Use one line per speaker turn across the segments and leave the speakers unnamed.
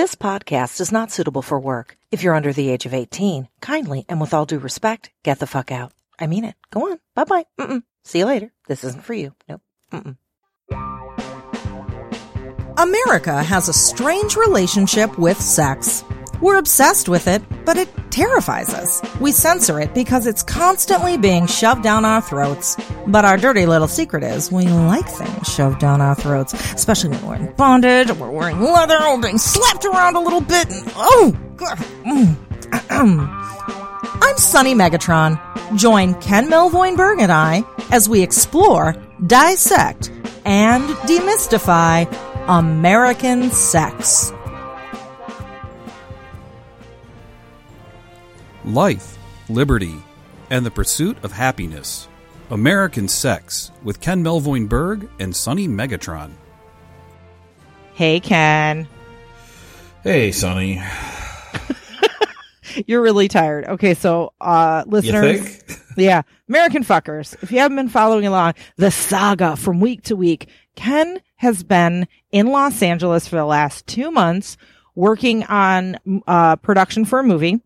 This podcast is not suitable for work. If you're under the age of 18, kindly and with all due respect, get the fuck out. I mean it. Go on. Bye bye. Mm-mm. See you later. This isn't for you. Nope. Mm-mm.
America has a strange relationship with sex. We're obsessed with it, but it terrifies us. We censor it because it's constantly being shoved down our throats. But our dirty little secret is we like things shoved down our throats, especially when we're in bondage, or we're wearing leather, or being slapped around a little bit. And, oh, God. Mm. I'm Sunny Megatron. Join Ken Melvoin-Berg and I as we explore, dissect, and demystify American sex.
Life, Liberty, and the Pursuit of Happiness. American Sex with Ken Melvoin Berg and Sunny Megatron.
Hey, Ken.
Hey, Sunny.
You're really tired. Okay, so uh
You
listeners,
think?
yeah, American fuckers. If you haven't been following along the saga from week to week, Ken has been in Los Angeles for the last 2 months working on uh production for a movie.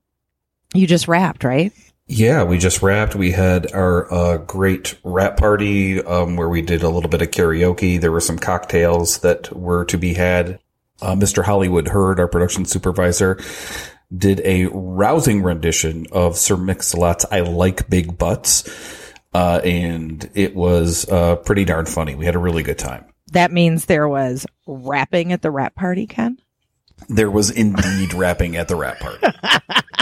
You just wrapped, right?
Yeah, we just wrapped. We had our uh, great rap party um, where we did a little bit of karaoke. There were some cocktails that were to be had. Uh, Mr. Hollywood Hurd, our production supervisor, did a rousing rendition of Sir Mix-a-Lot's "I Like Big Butts," uh, and it was uh, pretty darn funny. We had a really good time.
That means there was rapping at the rap party, Ken.
There was indeed rapping at the rap party.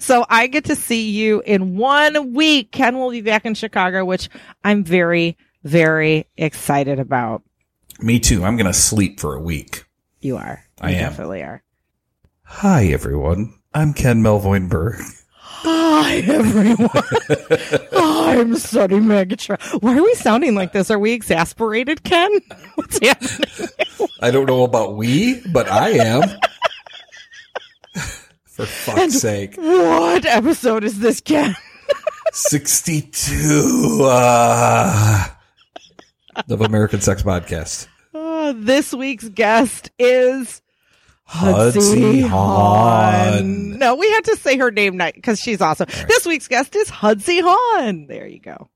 So I get to see you in one week. Ken will be back in Chicago, which I'm very, very excited about.
Me too. I'm going to sleep for a week.
You are.
I
You
am.
definitely are.
Hi, everyone. I'm Ken Melvoin-Berg.
Hi, everyone. I'm Sunny Megatron. Why are we sounding like this? Are we exasperated, Ken? What's happening?
I don't know about we, but I am. For fuck's sake.
What episode is this, Ken?
62 uh, of American Sex Podcast.
Uh, this week's guest is
Hudsey Hahn.
No, we had to say her name night because she's awesome. This week's guest is Hudsey Hahn. There you go.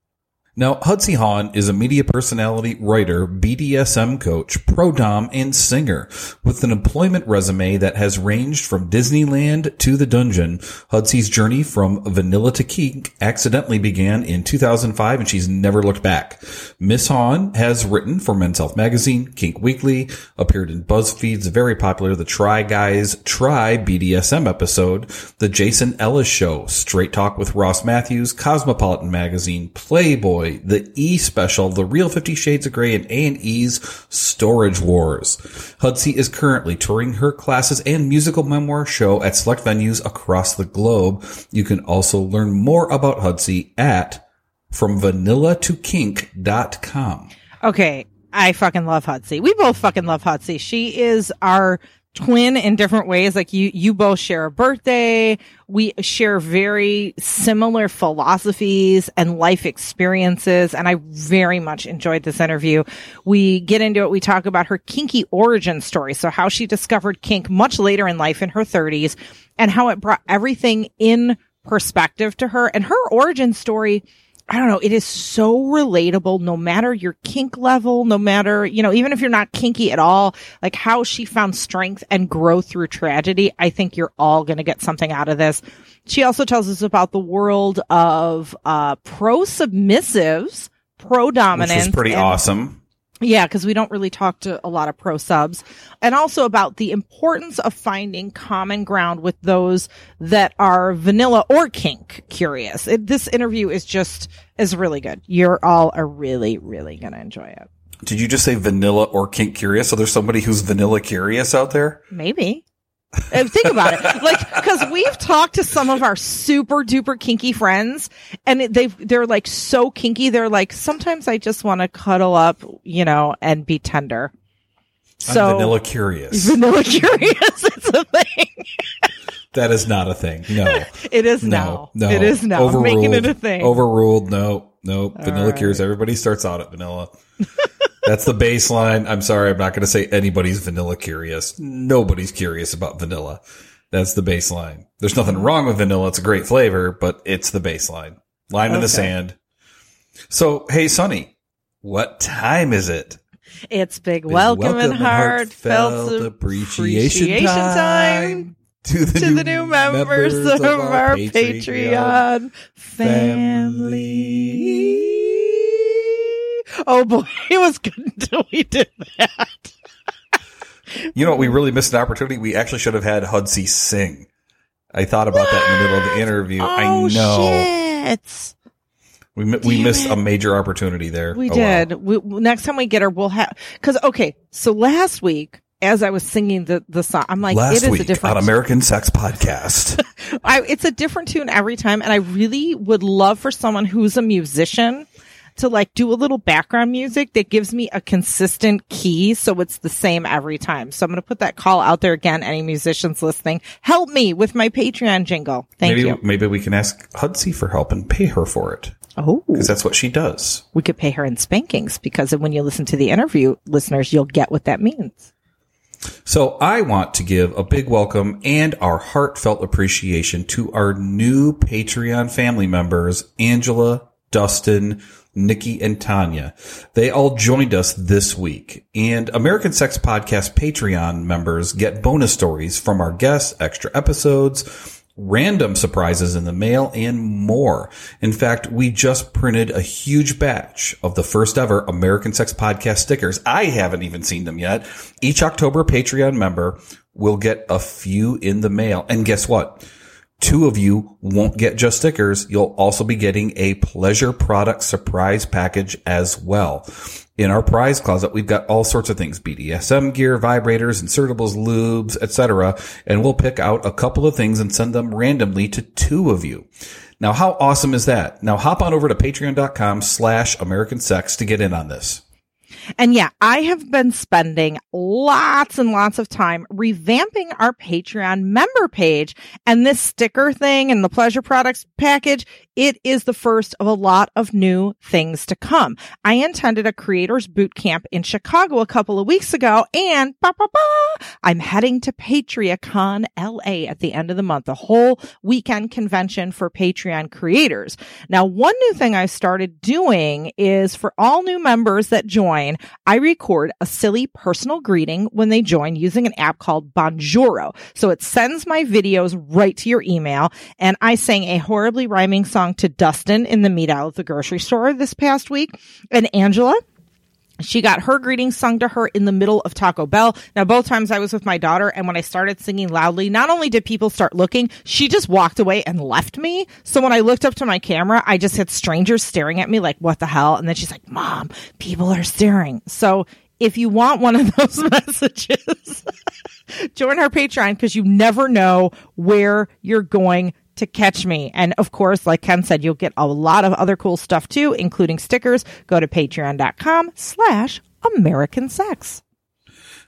Now, Hudsey Hahn is a media personality, writer, BDSM coach, pro dom, and singer. With an employment resume that has ranged from Disneyland to the dungeon, Hudsey's journey from vanilla to kink accidentally began in 2005 and she's never looked back. Miss Hahn has written for Men's Health Magazine, Kink Weekly, appeared in BuzzFeed's very popular The Try Guys Try BDSM episode, The Jason Ellis Show, Straight Talk with Ross Mathews, Cosmopolitan Magazine, Playboy, The E Special, The Real Fifty Shades of Grey, and A&E's Storage Wars. Hudsey is currently touring her classes and musical memoir show at select venues across the globe. You can also learn more about Hudsey at from vanilla to kink.com.
Okay. I fucking love Hudsey. We both fucking love Hudsey. She is our twin in different ways. Like you, you both share a birthday. We share very similar philosophies and life experiences. And I very much enjoyed this interview. We get into it. We talk about her kinky origin story. So how she discovered kink much later in life in her thirties and how it brought everything in perspective to her and her origin story. I don't know. It is so relatable no matter your kink level, no matter, you know, even if you're not kinky at all, like how she found strength and growth through tragedy. I think you're all going to get something out of this. She also tells us about the world of, uh, pro submissives, pro
Which
dominance.
was pretty awesome.
Yeah, because we don't really talk to a lot of pro subs. And also about the importance of finding common ground with those that are vanilla or kink curious. It, this interview is just, is really good. You're all are really, really going to enjoy it.
Did you just say vanilla or kink curious? So there's somebody who's vanilla curious out there?
Maybe. Uh, Think about it, like because we've talked to some of our super duper kinky friends, and they they're like so kinky. They're like sometimes I just want to cuddle up, you know, and be tender. So
I'm vanilla curious.
vanilla curious, it's a thing.
that is not a thing. No.
It is
No,
now.
no.
It is now. I'm making it a thing.
Overruled. No, no. vanilla
right.
curious. Everybody starts out at vanilla. That's the baseline. I'm sorry. I'm not going to say anybody's vanilla curious. Nobody's curious about vanilla. That's the baseline. There's nothing wrong with vanilla. It's a great flavor, but it's the baseline. Line in the sand. So, hey, Sunny, what time is it?
It's big
Big
welcome, and heartfelt
appreciation,
time
to the,
to the new members of our Patreon family. Oh boy, it was good until we did that.
You know what? We really missed an opportunity. We actually should have had Hudsey sing. I thought about that in the middle of the interview. I
Oh,
know
shit.
we mi- we missed
it.
a major opportunity there.
We
Oh,
did.
wow.
We, next time we get her, we'll have. Because okay, so last week, as I was singing the the song, I'm like,
Last
it is
week
a different.
on American Sex Podcast.
I, it's a different tune every time, and I really would love for someone who's a musician to like do a little background music that gives me a consistent key, so it's the same every time. So I'm going to put that call out there again. Any musicians listening, help me with my Patreon jingle. Thank
maybe
you.
maybe we can ask Hudsey for help and pay her for it
Oh,
because that's what she does.
we could pay her in spankings because when you listen to the interview, listeners, you'll get what that means.
So I want to give a big welcome and our heartfelt appreciation to our new Patreon family members, Angela, Dustin, Nikki, and Tanya. They all joined us this week and American Sex Podcast Patreon members get bonus stories from our guests, extra episodes, random surprises in the mail, and more. In fact, we just printed a huge batch of the first ever American Sex Podcast stickers. I haven't even seen them yet. Each October Patreon member will get a few in the mail. And guess what? Two of you won't get just stickers. You'll also be getting a pleasure product surprise package as well. In our prize closet, we've got all sorts of things, BDSM gear, vibrators, insertables, lubes, etc. And we'll pick out a couple of things and send them randomly to two of you. Now, how awesome is that? Now hop on over to patreon.com slash American Sex to get in on this.
And yeah, I have been spending lots and lots of time revamping our Patreon member page and this sticker thing and the pleasure products package. It is the first of a lot of new things to come. I attended a creators boot camp in Chicago a couple of weeks ago and ba, ba, ba, I'm heading to PatreCon LA at the end of the month, a whole weekend convention for Patreon creators. Now, one new thing I started doing is for all new members that join, I record a silly personal greeting when they join using an app called Bonjoro. So it sends my videos right to your email. And I sang a horribly rhyming song to Dustin in the meat aisle at the grocery store this past week. And Angela, she got her greetings sung to her in the middle of Taco Bell. Now, both times I was with my daughter, and when I started singing loudly, not only did people start looking, she just walked away and left me. So when I looked up to my camera, I just had strangers staring at me like, what the hell? And then she's like, Mom, people are staring. So if you want one of those messages, join our Patreon because you never know where you're going to catch me. And of course, like Ken said, you'll get a lot of other cool stuff too, including stickers. Go to patreon.com slash American sex.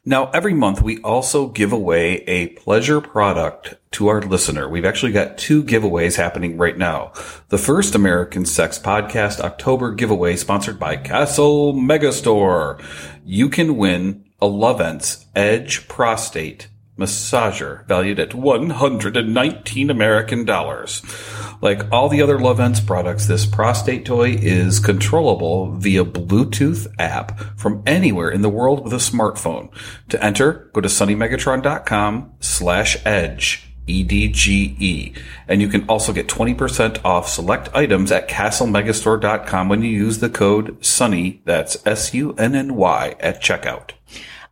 Now, every month we also give away a pleasure product to our listener. We've actually got two giveaways happening right now. The first American Sex Podcast October giveaway sponsored by Castle Megastore. You can win a Lovense Edge Prostate massager valued at 119 American dollars. Like all the other Lovense products, this prostate toy is controllable via Bluetooth app from anywhere in the world with a smartphone. To enter, go to sunnymegatron.com slash edge. EDGE. And you can also get 20% off select items at castlemegastore.com when you use the code SUNNY, that's S-U-N-N-Y, at checkout.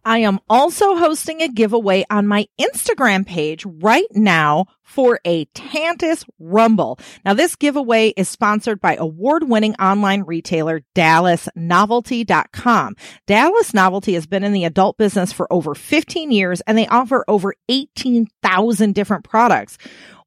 I am also hosting a giveaway on my Instagram page right now for a Tantus Rumble. Now, this giveaway is sponsored by award winning online retailer DallasNovelty.com. Dallas Novelty has been in the adult business for over 15 years and they offer over 18,000 different products.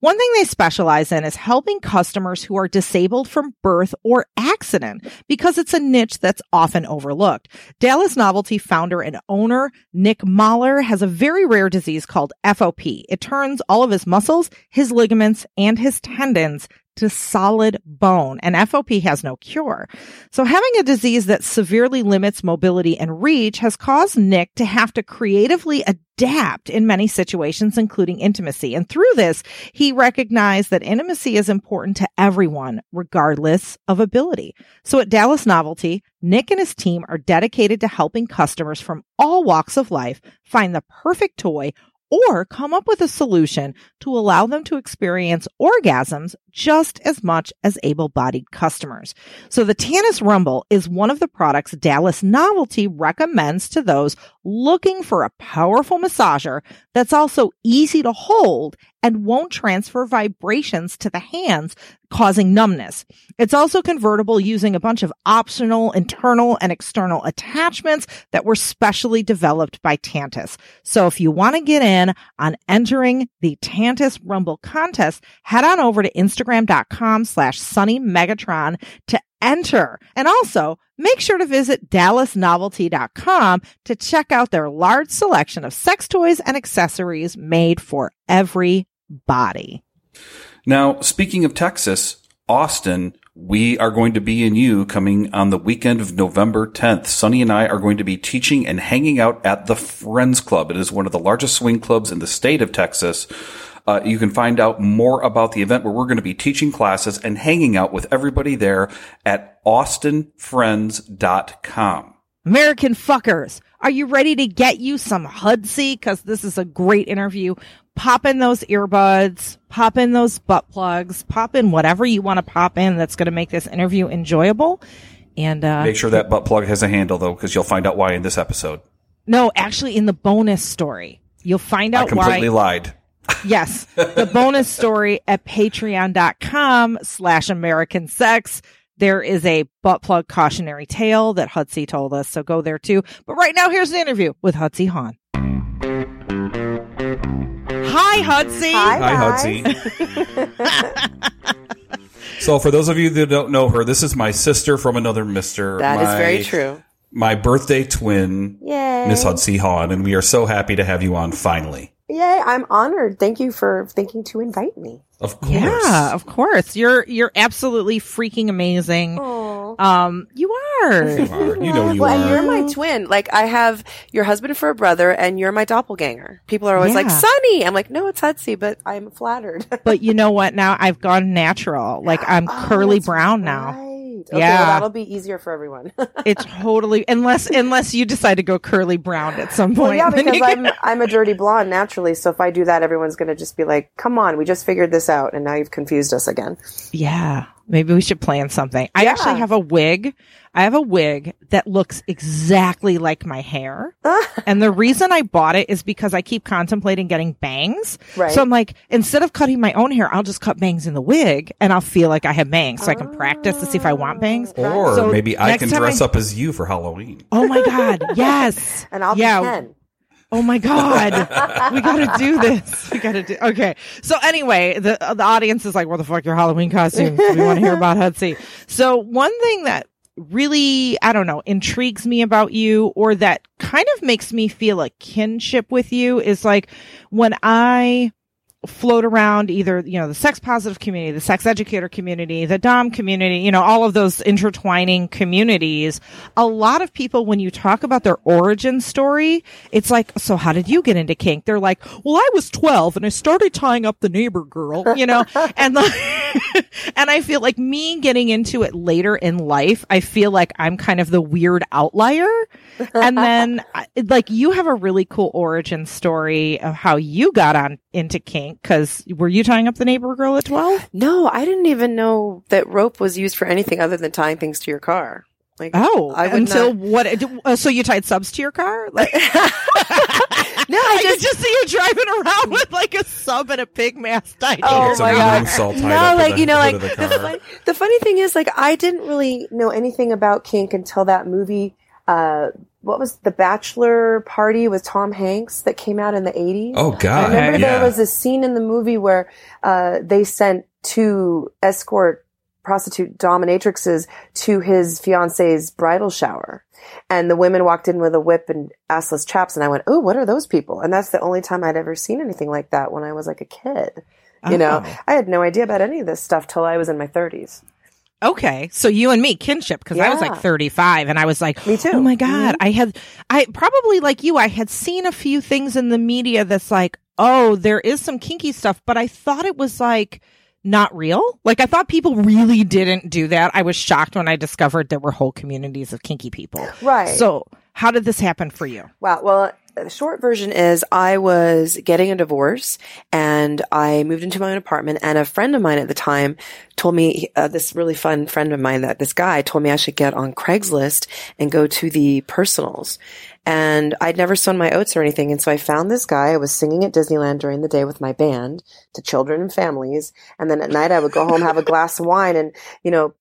One thing they specialize in is helping customers who are disabled from birth or accident because it's a niche that's often overlooked. Dallas Novelty founder and owner Nick Mahler has a very rare disease called FOP. It turns all of his muscles, his ligaments, and his tendons to solid bone and FOP has no cure. So having a disease that severely limits mobility and reach has caused Nick to have to creatively adapt in many situations, including intimacy. And through this, he recognized that intimacy is important to everyone, regardless of ability. So at Dallas Novelty, Nick and his team are dedicated to helping customers from all walks of life find the perfect toy or come up with a solution to allow them to experience orgasms just as much as able-bodied customers. So the Tantus Rumble is one of the products Dallas Novelty recommends to those looking for a powerful massager that's also easy to hold and won't transfer vibrations to the hands, causing numbness. It's also convertible using a bunch of optional internal and external attachments that were specially developed by Tantus. So if you want to get in on entering the Tantus Rumble contest, head on over to instagram.com slash sunny megatron to enter. And also make sure to visit dallasnovelty.com to check out their large selection of sex toys and accessories made for every body.
Now, speaking of Texas, Austin, we are going to be in you coming on the weekend of November 10th. Sunny and I are going to be teaching and hanging out at the Friends Club. It is one of the largest swing clubs in the state of Texas. Uh, you can find out more about the event where we're going to be teaching classes and hanging out with everybody there at austinfriends.com.
American fuckers, are you ready to get you some Hudsey? Cause this is a great interview. Pop in those earbuds, pop in those butt plugs, pop in whatever you want to pop in that's going to make this interview enjoyable. And, uh,
Make sure that butt plug has a handle though, because you'll find out why in this episode.
no, actually in the bonus story, you'll find
I
out
completely
why.
lied.
Yes. The bonus story at patreon.com slash American sex. There is a butt plug cautionary tale that Hudsey told us. So go there too. But right now, here's an interview with Hudsey Hahn. Hi, Hudsey.
Hi,
Hi,
guys.
So for those of you that don't know her, this is my sister from another mister.
That is
my,
very true.
My birthday twin,
Yay.
Miss Hudsey Hahn, and we are so happy to have you on finally.
Yay, I'm honored. Thank you for thinking to invite me.
Of course.
Yeah, of course. You're you're absolutely freaking amazing.
Oh.
Um, you are.
You are. You know you
well, and you're my twin. Like I have your husband for a brother, and you're my doppelganger. People are always like,
Yeah.
"Sunny." I'm like, "No, it's Hudsey," but I'm flattered.
but you know what? Now I've gone natural. Like I'm
Oh,
curly
that's
brown now.
Okay,
Yeah.
well, that'll be easier for everyone.
it's totally unless unless you decide to go curly brown at some
well,
point.
yeah, because I'm I'm a dirty blonde naturally. So if I do that, everyone's going to just be like, "Come on, we just figured this out, and now you've confused us again."
Yeah. Maybe we should plan something. I actually have a wig. I have a wig that looks exactly like my hair. and the reason I bought it is because I keep contemplating getting bangs.
Right.
So I'm like, instead of cutting my own hair, I'll just cut bangs in the wig and I'll feel like I have bangs so I can practice to see if I want bangs. Ah.
Or
So
maybe I can dress
I-
up as you for Halloween.
Oh my God. Yes.
And I'll
yeah.
be Ken.
Oh my God. we got to do this. We got to do. Okay. So anyway, the, the audience is like, what the fuck, your Halloween costume? We want to hear about Hudsey. So one thing that really, I don't know, intrigues me about you or that kind of makes me feel a kinship with you is like when I float around either, you know, the sex positive community, the sex educator community, the Dom community, you know, all of those intertwining communities. A lot of people, when you talk about their origin story, it's like, so how did you get into kink? They're like, well, I was 12 and I started tying up the neighbor girl, you know, and the, and I feel like me getting into it later in life, I feel like I'm kind of the weird outlier. And then, like, you have a really cool origin story of how you got on into kink. Cause were you tying up the neighbor girl at 12?
No, I didn't even know that rope was used for anything other than tying things to your car. Like,
Oh,
I
until
not-
what? uh, So you tied subs to your car? Like,
no,
I
I
could
just
just see you driving around with like a sub and a pig mask tied to
Oh
your
my. God.
moose all tied
no, like
the
you know, like the,
the car.
fun, the funny thing is, like I didn't really know anything about kink until that movie. Uh, what was the Bachelor Party with Tom Hanks that came out in the eighties?
Oh God!
I
God!
remember
yeah.
there was a scene in the movie where uh, they sent two escort prostitute dominatrixes to his fiance's bridal shower. And the women walked in with a whip and assless chaps. And I went, Oh, what are those people? And that's the only time I'd ever seen anything like that when I was like a kid. You know,
Oh.
I had no idea about any of this stuff till I was in my 30s.
Okay, so you and me kinship because I was like 35 and I was like,
Me too.
Oh my god, mm-hmm. I had I probably like you I had seen a few things in the media that's like, "Oh, there is some kinky stuff," but I thought it was like not real. Like I thought people really didn't do that. I was shocked when I discovered there were whole communities of kinky people.
Right.
So, how did this happen for you?
Wow. Well, the short version is I was getting a divorce and I moved into my own apartment and a friend of mine at the time told me, uh, this really fun friend of mine that this guy told me I should get on Craigslist and go to the personals. And I'd never sown my oats or anything. And so I found this guy. I was singing at Disneyland during the day with my band to children and families. And then at night I would go home, have a glass of wine and, you know,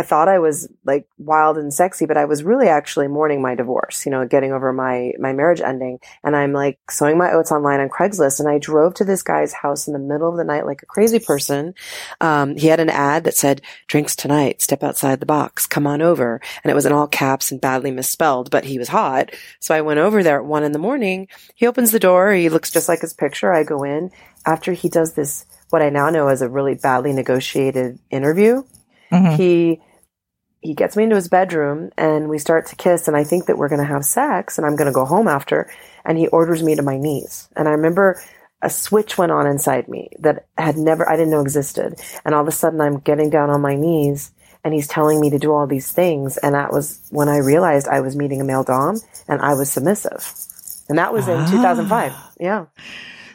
I thought I was like wild and sexy, but I was really actually mourning my divorce, you know, getting over my, my marriage ending. And I'm like sowing my oats online on Craigslist. And I drove to this guy's house in the middle of the night like a crazy person. Um, he had an ad that said, drinks tonight, step outside the box, come on over. And it was in all caps and badly misspelled, but he was hot. So I went over there at one in the morning. He opens the door. He looks just like his picture. I go in after he does this, what I now know as a really badly negotiated interview
Mhm.
he he gets me into his bedroom and we start to kiss and I think that we're going to have sex and I'm going to go home after and he orders me to my knees. And I remember a switch went on inside me that had never I didn't know existed. And all of a sudden I'm getting down on my knees and he's telling me to do all these things. And that was when I realized I was meeting a male dom and I was submissive. And that was in ah. 2005 yeah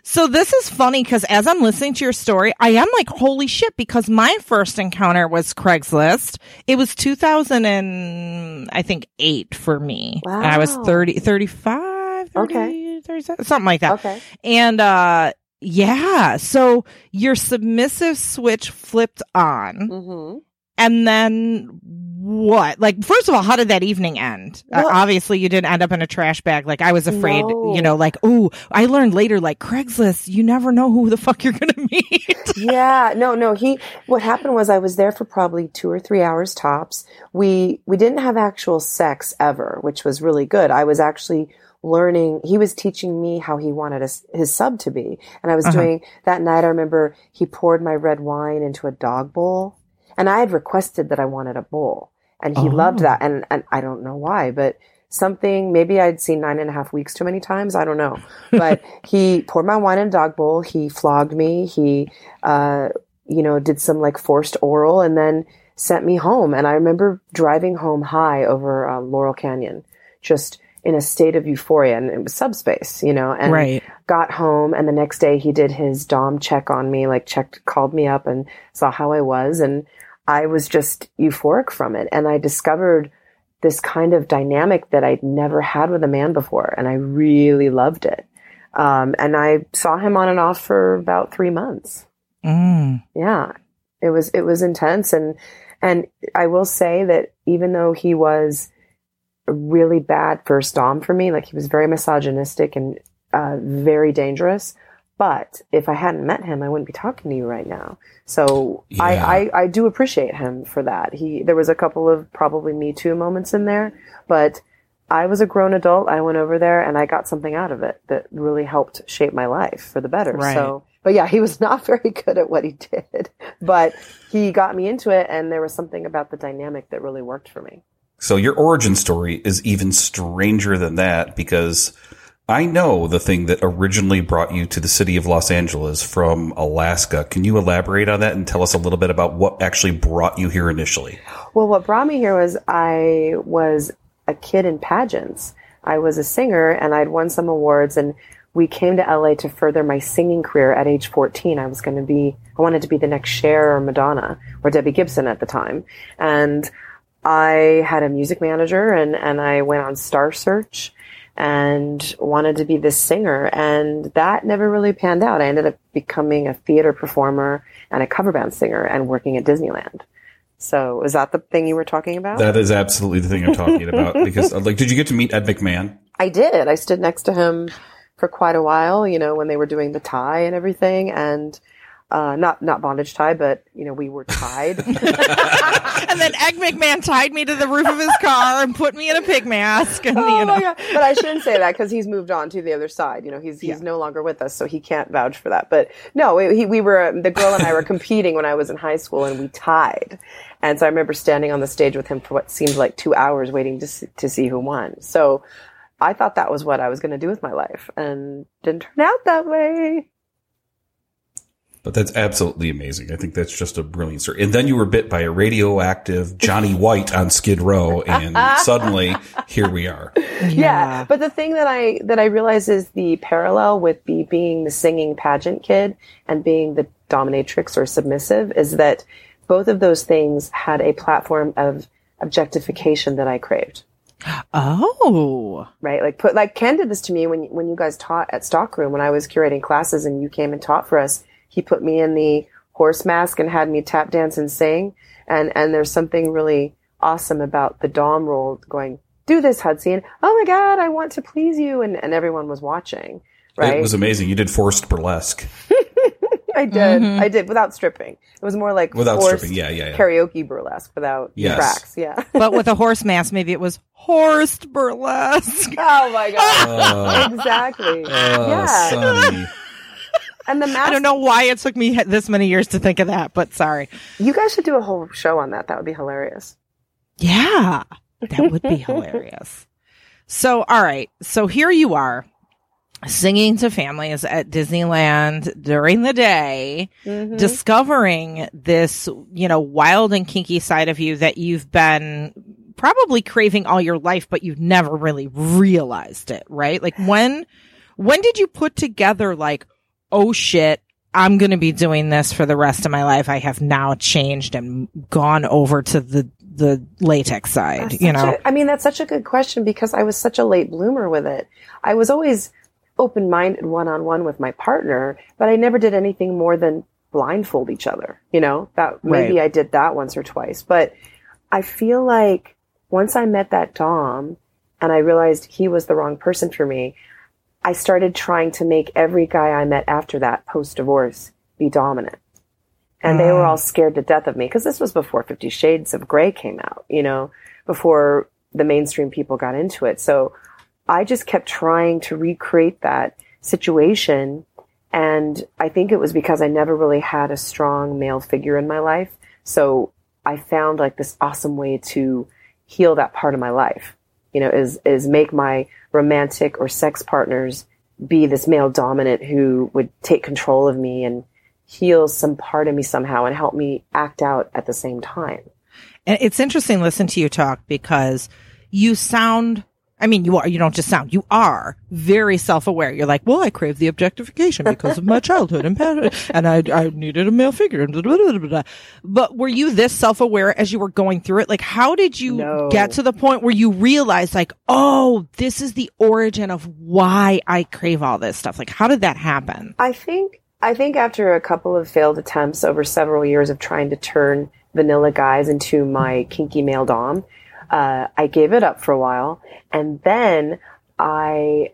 So this is funny because as I'm listening to your story, I am like, holy shit, because my first encounter was Craigslist. It was 2000 and I think eight for me. And I was
Wow.
30, 35, 30,
Okay.
37, something like that.
okay
And, uh, yeah. So your submissive switch flipped on
mhm
and then what? Like, first of all, how did that evening end? Uh, obviously, you didn't end up in a trash bag. Like, I was afraid,
No.
you know, like, ooh, I learned later, like, Craigslist, you never know who the fuck you're going to meet.
yeah, no, no. He, what happened was I was there for probably two or three hours tops. We, we didn't have actual sex ever, which was really good. I was actually learning, he was teaching me how he wanted his, his sub to be. And I was
Uh-huh.
doing that night. I remember he poured my red wine into a dog bowl and I had requested that I wanted a bowl and he
Oh.
loved that. And, and I don't know why, but something, maybe I'd seen nine and a half weeks too many times. I don't know, but he poured my wine in a dog bowl. He flogged me. He, uh, you know, did some like forced oral and then sent me home. And I remember driving home high over uh, Laurel Canyon, just in a state of euphoria and it was subspace, you know, and
Right.
got home and the next day he did his dom check on me, like checked, called me up and saw how I was. And I was just euphoric from it. And I discovered this kind of dynamic that I'd never had with a man before. And I really loved it. Um, and I saw him on and off for about three months.
Mm.
Yeah. It was, it was intense. And, and I will say that even though he was a really bad first Dom for me, like he was very misogynistic and, uh, very dangerous. But if I hadn't met him, I wouldn't be talking to you right now. So I, I, I do appreciate him for that. He, there was a couple of probably Me Too moments in there, but I was a grown adult. I went over there and I got something out of it that really helped shape my life for the better.
Right.
So, but yeah, he was not very good at what he did, but he got me into it. And there was something about the dynamic that really worked for me.
So your origin story is even stranger than that because I know the thing that originally brought you to the city of Los Angeles from Alaska. Can you elaborate on that and tell us a little bit about what actually brought you here initially?
Well, what brought me here was I was a kid in pageants. I was a singer and I'd won some awards and we came to LA to further my singing career at age 14. I was going to be, I wanted to be the next Cher or Madonna or Debbie Gibson at the time. And I had a music manager and, and I went on Star Search and wanted to be this singer. And that never really panned out. I ended up becoming a theater performer and a cover band singer and working at Disneyland. So is that the thing you were talking about?
That is absolutely the thing I'm talking about because uh, like did you get to meet Ed McMahon?
I did. I stood next to him for quite a while, you know, when they were doing the tie and everything. And Uh, not not bondage tie, but you know we were tied.
and then Ed McMahon tied me to the roof of his car and put me in a pig mask. And,
oh
you know.
my god! But I shouldn't say that because he's moved on to the other side. You know, he's he's no longer with us, so he can't vouch for that. But no, we, he, we were the girl and I were competing when I was in high school, and we tied. And so I remember standing on the stage with him for what seemed like two hours, waiting to see, to see who won. So I thought that was what I was going to do with my life, and didn't turn out that way.
But that's absolutely amazing. I think that's just a brilliant story. And then you were bit by a radioactive Johnny White on Skid Row, and suddenly here we are.
Yeah. But the thing that I that I realize is the parallel with the being the singing pageant kid and being the dominatrix or submissive is that both of those things had a platform of objectification that I craved.
Oh.
Right? Like put like Ken did this to me when when you guys taught at Stockroom when I was curating classes and you came and taught for us. He put me in the horse mask and had me tap dance and sing. And and there's something really awesome about the Dom role going, do this, Hudson. Oh my God, I want to please you. And, and everyone was watching. Right.
It was amazing. You did forced burlesque.
I did. Mm-hmm. I did without stripping. It was more like
Without
forced
stripping. Yeah, yeah, yeah.
karaoke burlesque without
Yes.
tracks. Yeah.
But with a horse mask, maybe it was horsed burlesque.
oh my God.
Oh,
exactly.
oh,
yeah.
Sunny.
And the mask.
I don't know why it took me this many years to think of that, but sorry.
You guys should do a whole show on that. That would be hilarious.
Yeah, that would be hilarious. So, all right. So here you are singing to families at Disneyland during the day,
Mhm.
discovering this, you know, wild and kinky side of you that you've been probably craving all your life, but you've never really realized it, right? Like when, when did you put together like, oh shit, I'm going to be doing this for the rest of my life. I have now changed and gone over to the, the latex side,
That's
you know?
a- I mean, that's such a good question because I was such a late bloomer with it. I was always open minded one on one with my partner, but I never did anything more than blindfold each other. You know, that maybe
Right.
I did that once or twice, but I feel like once I met that Dom and I realized he was the wrong person for me, I started trying to make every guy I met after that post divorce be dominant. And they were mm. all scared to death of me because this was before Fifty Shades of Grey came out, you know, before the mainstream people got into it. So I just kept trying to recreate that situation. And I think it was because I never really had a strong male figure in my life. So I found like this awesome way to heal that part of my life, you know, is, is make my romantic or sex partners be this male dominant who would take control of me and heal some part of me somehow and help me act out at the same time.
And it's interesting to listen to you talk because you sound, I mean, you are, you don't just sound, you are very self-aware. You're like, well, I crave the objectification because of my childhood and pattern, and I, I needed a male figure. and blah, blah, blah, blah, blah. But were you this self-aware as you were going through it? Like, how did you
No.
get to the point where you realized like, oh, this is the origin of why I crave all this stuff? Like, how did that happen?
I think I think after a couple of failed attempts over several years of trying to turn vanilla guys into my kinky male dom, uh, I gave it up for a while, and then I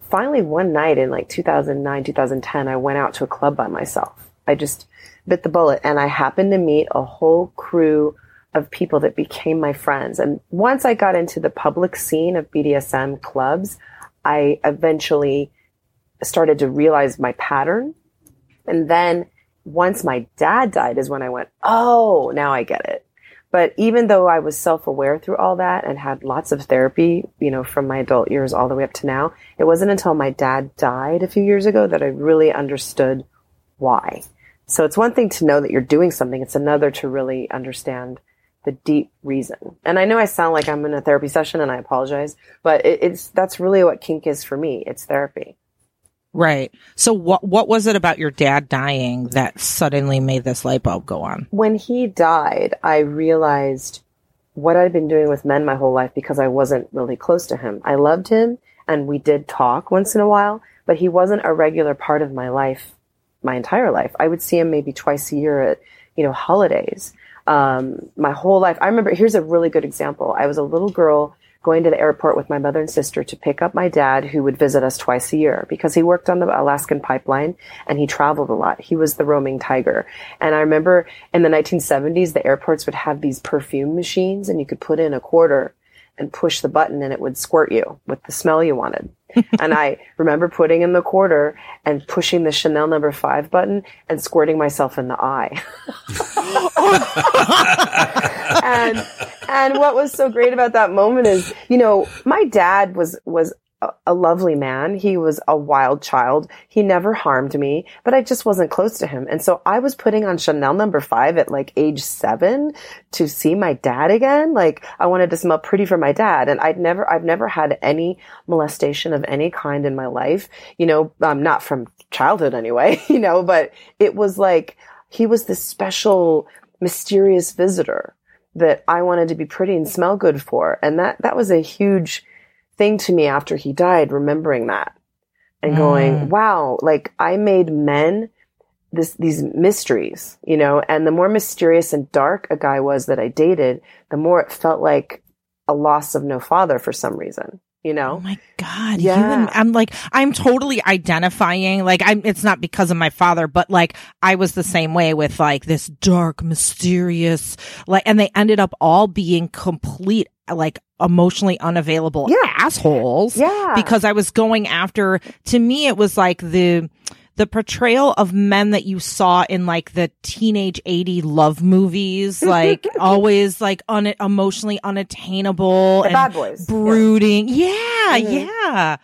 finally one night in like 2009 2010 I went out to a club by myself. I just bit the bullet, and I happened to meet a whole crew of people that became my friends. And once I got into the public scene of BDSM clubs, I eventually started to realize my pattern. And then once my dad died is when I went, oh, now I get it. But even though I was self aware through all that and had lots of therapy, you know, from my adult years all the way up to now, it wasn't until my dad died a few years ago that I really understood why. So it's one thing to know that you're doing something, it's another to really understand the deep reason. And I know I sound like I'm in a therapy session and I apologize, but it, it's that's really what kink is for me. It's therapy.
Right. So what, what was it about your dad dying that suddenly made this light bulb go on?
when he died, I realized what I'd been doing with men my whole life because I wasn't really close to him. I loved him and we did talk once in a while, but he wasn't a regular part of my life my entire life. I would see him maybe twice a year at, you know, holidays. Um, my whole life. I remember, here's a really good example. I was a little girl going to the airport with my mother and sister to pick up my dad, who would visit us twice a year because he worked on the Alaskan pipeline and he traveled a lot. He was the roaming tiger. And I remember in the 1970s, the airports would have these perfume machines and you could put in a quarter and push the button and it would squirt you with the smell you wanted. And I remember putting in the quarter and pushing the Chanel number five button and squirting myself in the eye. and and what was so great about that moment is, you know, my dad was was a, lovely man. He was a wild child. He never harmed me, but I just wasn't close to him. And so I was putting on Chanel number five at like age seven to see my dad again. Like I wanted to smell pretty for my dad. And I'd never, I've never had any molestation of any kind in my life, you know, um, not from childhood anyway, you know, but it was like, he was this special, mysterious visitor that I wanted to be pretty and smell good for. And that, that was a huge thing to me after he died, remembering that and
Mm.
going, wow, like I made men this, these mysteries, you know, and the more mysterious and dark a guy was that I dated, the more it felt like a loss of no father for some reason, you
Oh
know?
my god!
Yeah.
You and, I'm like I'm totally identifying. Like I'm. It's not because of my father, but like I was the same way with like this dark, mysterious. Like, and they ended up all being complete, like emotionally unavailable
Yeah.
assholes.
Yeah.
Because I was going after. To me, it was like the. The portrayal of men that you saw in like the teenage 80 love movies, like always like un- emotionally unattainable
The
and
bad boys. Yeah.
brooding. Yeah,
Mhm.
yeah.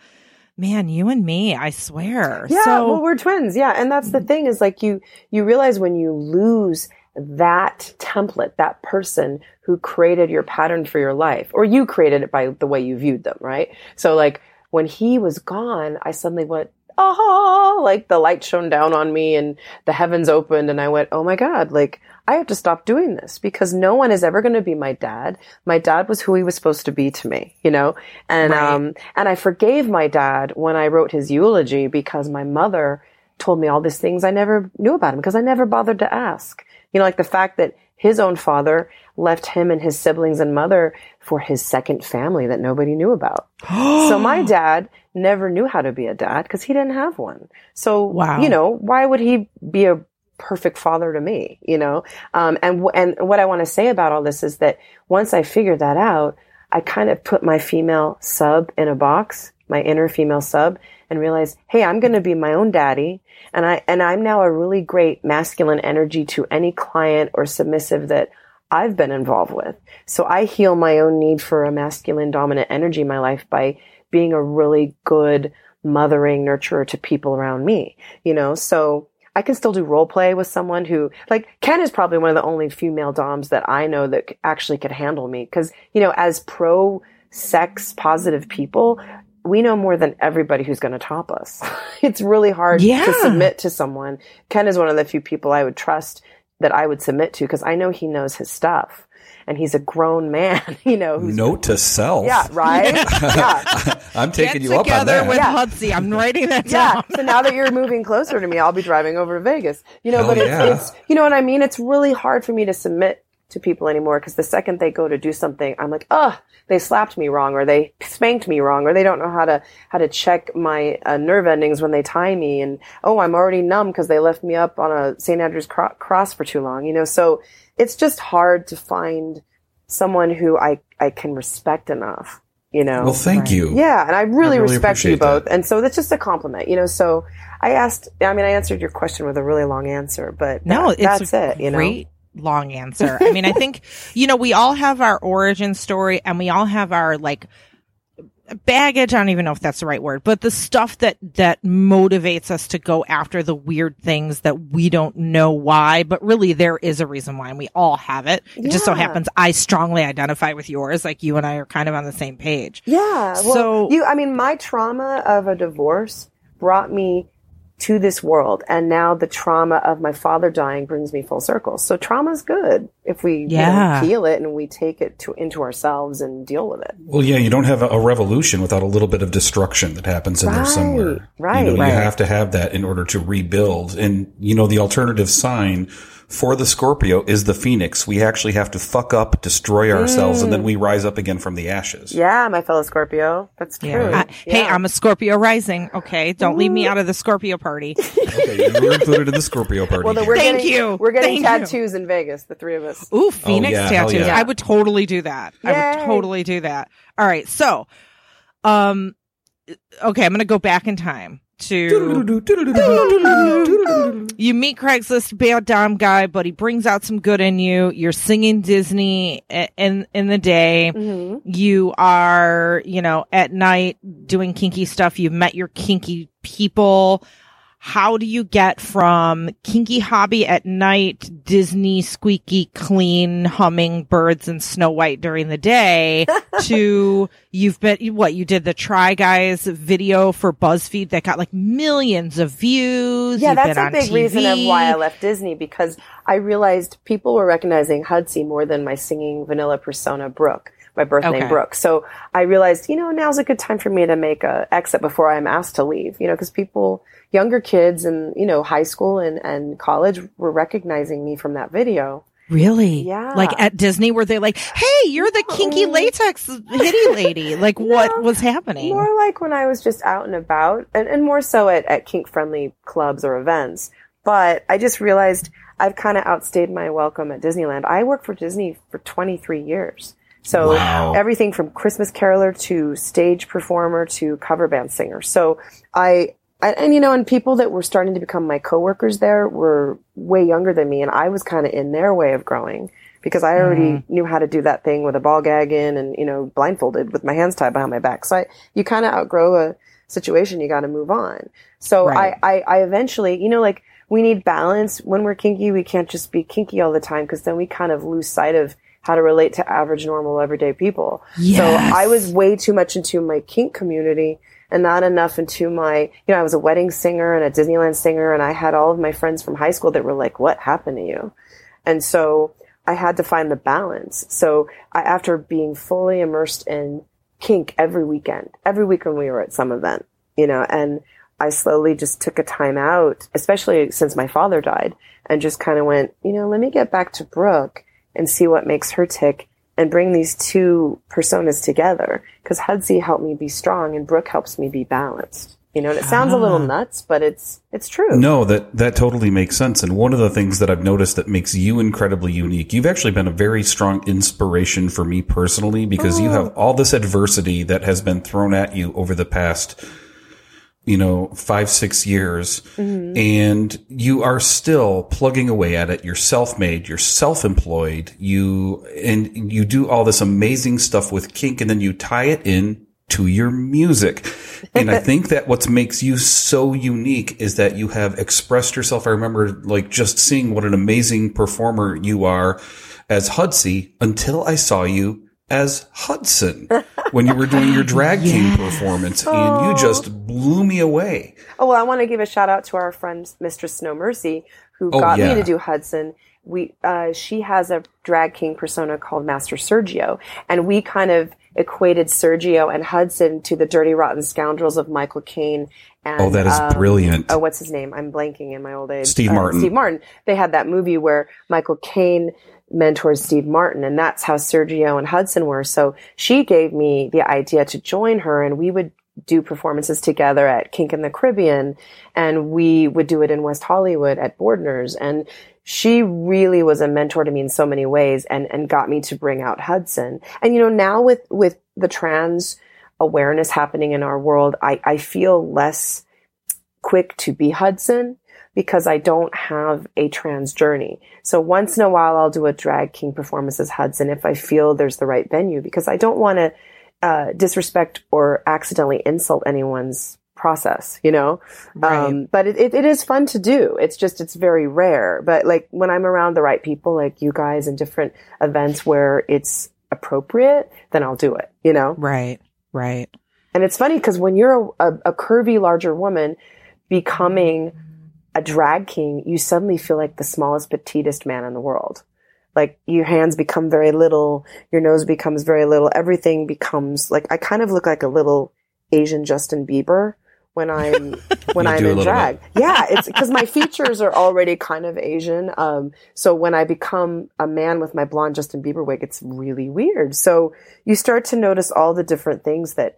Man, you and me, I swear.
Yeah,
so
well, we're twins. Yeah, and that's the thing is like you you realize when you lose that template, that person who created your pattern for your life, or you created it by the way you viewed them, right? So like when he was gone, I suddenly went, oh, like the light shone down on me and the heavens opened, and I went, oh my god, like I have to stop doing this because no one is ever going to be my dad. My dad was who he was supposed to be to me, you know? And,
Right.
um, and I forgave my dad when I wrote his eulogy because my mother told me all these things I never knew about him because I never bothered to ask. You know, like the fact that his own father left him and his siblings and mother for his second family that nobody knew about. so my dad never knew how to be a dad because he didn't have one. So,
Wow.
you know, why would he be a perfect father to me, you know? Um, and, w- and what I want to say about all this is that once I figured that out, I kind of put my female sub in a box, my inner female sub, and realized, hey, I'm going to be my own daddy. And I, and I'm now a really great masculine energy to any client or submissive that I've been involved with. So I heal my own need for a masculine dominant energy in my life by being a really good mothering nurturer to people around me, you know? So I can still do role play with someone who, like, Ken is probably one of the only female doms that I know that actually could handle me. Cause, you know, as pro sex positive people, we know more than everybody who's going to top us. it's really hard
Yeah.
to submit to someone. Ken is one of the few people I would trust that I would submit to because I know he knows his stuff and he's a grown man, you know, who's,
Note to self.
yeah, right? yeah.
I'm taking
get
you up on
together
that.
with
Yeah.
Hudsey. I'm writing that down. Yeah.
So now that you're moving closer to me, I'll be driving over to Vegas. You know,
Hell
but it's,
yeah.
it's, you know what I mean? It's really hard for me to submit to people anymore because the second they go to do something, I'm like, oh, they slapped me wrong or they spanked me wrong or they don't know how to, how to check my uh, nerve endings when they tie me. And, oh, I'm already numb because they left me up on a St. Andrew's cro- cross for too long, you know? So it's just hard to find someone who I, I can respect enough, you know?
Well, thank you.
Yeah, and I really,
I really
respect you both.
that.
And so that's just a compliment, you know. So I asked, I mean, I answered your question with a really long answer, but
No,
that-
it's
that's
a
it, you know.
great long answer. I mean, I think you know we all have our origin story, and we all have our like baggage. I don't even know if that's the right word, but the stuff that that motivates us to go after the weird things that we don't know why, but really there is a reason why, and we all have it. It just so happens I strongly identify with yours. Like you and I are kind of on the same page.
Yeah. Well,
So-
you, I mean, my trauma of a divorce brought me to this world, and now the trauma of my father dying brings me full circle. So trauma is good if we you know, heal it and we take it to into ourselves and deal with it.
Well, yeah, you don't have a, a revolution without a little bit of destruction that happens in there somewhere.
right,
You know,
right.
you have to have that in order to rebuild. And, you know, the alternative sign
for the Scorpio is the phoenix. We actually have to fuck up, destroy ourselves, and then we rise up again from the ashes.
Yeah, my fellow Scorpio. That's true.
I- hey, I'm a Scorpio rising. Okay, don't leave me out of the Scorpio party.
Okay, you were included in the Scorpio party.
Well, then we're
Thank
getting,
you.
We're getting
Thank you.
tattoos in Vegas, the three of us.
Ooh, Phoenix
yeah,
tattoos.
yeah.
I would totally do that. I would totally do that. All right. So, um, okay, I'm going to go back in time to you meet Craigslist bad dom guy, but he brings out some good in you. You're singing Disney in, in the day.
Mm-hmm.
You are, you know, at night doing kinky stuff. You've met your kinky people. How do you get from kinky hobby at night, Disney squeaky clean humming birds and Snow White during the day to you've been, what, you did the Try Guys video for BuzzFeed that got like millions of views.
Yeah,
You've
that's a big reason of why I left Disney because I realized people were recognizing Hudsey more than my singing vanilla persona Brooke, my birth
Okay.
name Brooke. So I realized, you know, now's a good time for me to make a exit before I'm asked to leave, you know, because people, younger kids and, you know, high school and, and college were recognizing me from that video.
Really?
Yeah.
Like at Disney, were they like, "Hey, you're the kinky latex hitty lady"? Like, what was happening?
More like when I was just out and about, and, and more so at, at kink friendly clubs or events. But I just realized I've kind of outstayed my welcome at Disneyland. I worked for Disney for 23 years. So
Wow.
everything from Christmas caroler to stage performer to cover band singer. So I, and, and you know, and people that were starting to become my coworkers there were way younger than me, and I was kind of in their way of growing because I already mm-hmm. knew how to do that thing with a ball gag in and you know blindfolded with my hands tied behind my back. So I, you kind of outgrow a situation, you got to move on. So
Right.
I, I, I eventually, you know, like we need balance when we're kinky. We can't just be kinky all the time because then we kind of lose sight of how to relate to average, normal, everyday people. So I was way too much into my kink community and not enough into my, you know, I was a wedding singer and a Disneyland singer and I had all of my friends from high school that were like, what happened to you? And so I had to find the balance. So I, after being fully immersed in kink every weekend, every weekend we were at some event, you know, and I slowly just took a time out, especially since my father died and just kind of went, you know, let me get back to Brooke and see what makes her tick and bring these two personas together because Hudsey helped me be strong and Brooke helps me be balanced. You know, and it sounds a little ah. nuts, but it's it's true.
No, that that totally makes sense. And one of the things that I've noticed that makes you incredibly unique, you've actually been a very strong inspiration for me personally because you oh. have all this adversity that has been thrown at you over the past you know, five, six years and you are still plugging away at it. You're self-made, you're self-employed, you, and you do all this amazing stuff with kink and then you tie it in to your music. And I think that what makes you so unique is that you have expressed yourself. I remember like just seeing what an amazing performer you are as Hudsey until I saw you as Hudson when you were doing your drag king performance and you just blew me away.
Oh well, I want to give a shout out to our friend Mistress Snow Mercy who
Oh,
got
yeah.
me to do Hudson. We uh, she has a drag king persona called Master Sergio, and we kind of equated Sergio and Hudson to the dirty rotten scoundrels of Michael Caine. And,
Oh, that is
um,
brilliant.
Oh, what's his name? I'm blanking in my old age.
Steve
Uh,
Martin.
Steve Martin. They had that movie where Michael Caine mentors Steve Martin, and that's how Sergio and Hudson were. So she gave me the idea to join her, and we would do performances together at Kink in the Caribbean, and we would do it in West Hollywood at Bordner's. And she really was a mentor to me in so many ways, and and got me to bring out Hudson. And you know, now with with the trans awareness happening in our world, I I feel less quick to be Hudson because I don't have a trans journey. So once in a while, I'll do a drag king performance as Hudson if I feel there's the right venue because I don't want to uh, disrespect or accidentally insult anyone's process, you know? Um, but it, it, it is fun to do. It's just, it's very rare. But like when I'm around the right people, like you guys in different events where it's appropriate, then I'll do it, you know?
Right. Right.
And it's funny because when you're a, a, a curvy, larger woman becoming a drag king, you suddenly feel like the smallest, petitest man in the world. Like your hands become very little, your nose becomes very little, everything becomes like I kind of look like a little Asian Justin Bieber when I'm when
You
I'm in drag. Yeah, it's because my features are already kind of Asian. Um, so when I become a man with my blonde Justin Bieber wig, it's really weird. So you start to notice all the different things that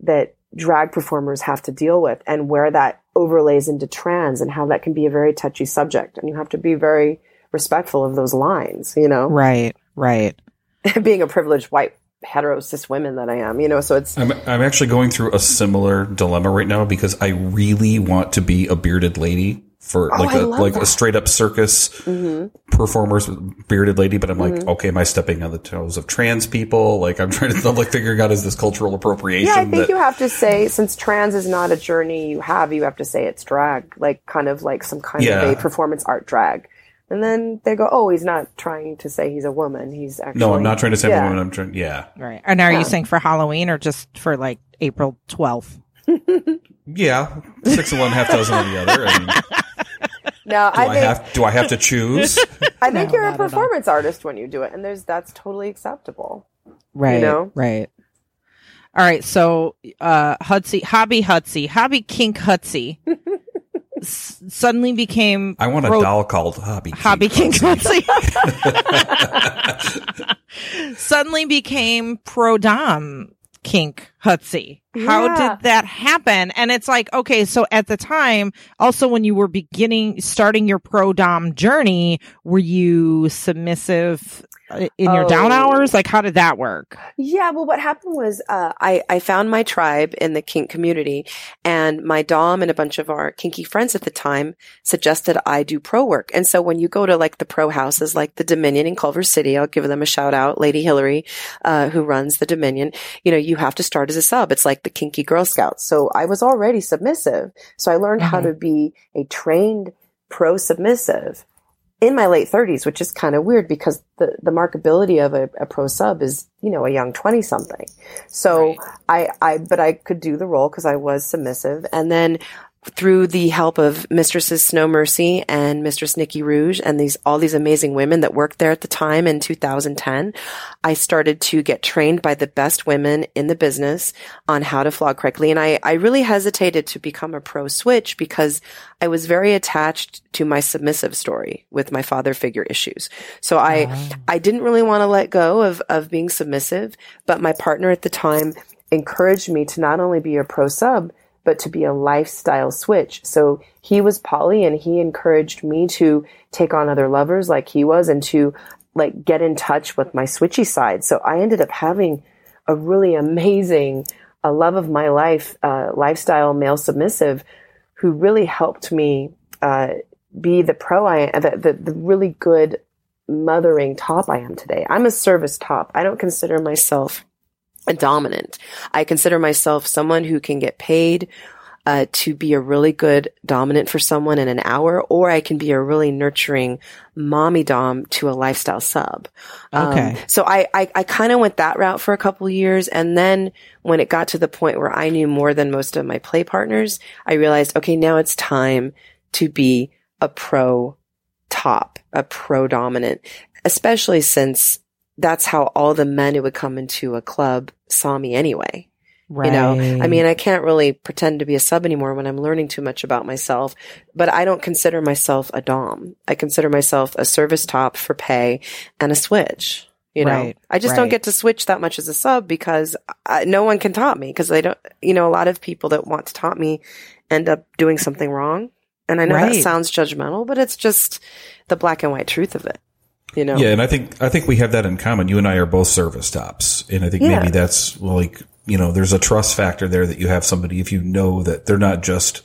that drag performers have to deal with, and where that overlays into trans, and how that can be a very touchy subject, and you have to be very respectful of those lines. You know,
Right, right.
being a privileged white hetero cis women that I am. You know, so it's
I'm, I'm actually going through a similar dilemma right now because I really want to be a bearded lady for
Oh,
like
I
a
love
like a straight up circus
Mhm.
performers bearded lady. But I'm like,
Mm-hmm.
okay, am I stepping on the toes of trans people? Like I'm trying to I'm like figuring out is this cultural appropriation?
Yeah, I think
that,
you have to say since trans is not a journey you have, you have to say it's drag, like kind of like some kind
Yeah.
of a performance art drag. And then they go, "Oh, he's not trying to say he's a woman. He's actually
no, I'm not trying to say I'm
Yeah.
a woman. I'm trying, yeah,
Right. And are
Yeah.
you saying for Halloween or just for like April 12th?
Yeah, six of one, half dozen of the other. I mean,
No,
do
I
I, have do I have to choose?
I think
No,
you're a
not at all.
performance artist when you do it, and there's that's totally acceptable.
Right.
know?
Right. All right. So, uh, Hudsey, Hobby Hudsey, Hobby Kink Hudsey s- suddenly became
I want a
pro-
doll called Hobby.
Hobby
Kink
Kink
Hudsey.
Hudsey. suddenly became pro dom kink Hudsey. How
Yeah.
did that happen? And it's like, okay, so at the time, also when you were beginning, starting your pro dom journey, were you submissive uh, in your down
Oh.
hours? Like, how did that work?
Yeah, well, what happened was uh, I I found my tribe in the kink community, and my dom and a bunch of our kinky friends at the time suggested I do pro work. And so when you go to like the pro houses, like the Dominion in Culver City, I'll give them a shout out, Lady Hillary, uh, who runs the Dominion. You know, you have to start as a sub. It's like the kinky Girl Scouts. So I was already submissive, so I learned how
Mhm.
to be a trained pro submissive in my late 30s, which is kind of weird because the, the markability of a, a pro sub is, you know, a young 20 something. So I, I, but I could do the role because I was submissive. And then through the help of Mistresses Snow Mercy and Mistress Nikki Rouge and these, all these amazing women that worked there at the time in 2010, I started to get trained by the best women in the business on how to flog correctly. And I, I really hesitated to become a pro switch because I was very attached to my submissive story with my father figure issues. So I, ah. I didn't really want to let go of, of being submissive, but my partner at the time encouraged me to not only be a pro sub, but to be a lifestyle switch. So he was poly and he encouraged me to take on other lovers like he was and to like get in touch with my switchy side. So I ended up having a really amazing, a love of my life, uh, lifestyle male submissive who really helped me, uh, be the pro I am, the, the, the really good mothering top I am today. I'm a service top. I don't consider myself dominant. I consider myself someone who can get paid uh, to be a really good dominant for someone in an hour, or I can be a really nurturing mommy dom to a lifestyle sub. Um,
Okay.
so I, I, I kind of went that route for a couple years. And then when it got to the point where I knew more than most of my play partners, I realized, okay, now it's time to be a pro top, a pro dominant, especially since that's how all the men who would come into a club saw me anyway.
Right.
You know, I mean, I can't really pretend to be a sub anymore when I'm learning too much about myself, but I don't consider myself a dom. I consider myself a service top for pay and a switch. You know,
Right,
I just
right.
don't get to switch that much as a sub because I, no one can top me because they don't, you know, a lot of people that want to top me end up doing something wrong. And I know that sounds judgmental, but it's just the black and white truth of it. You know?
Yeah, and I think I think we have that in common. You and I are both service tops, and I think
Yeah.
maybe that's like you know, there's a trust factor there that you have somebody if you know that they're not just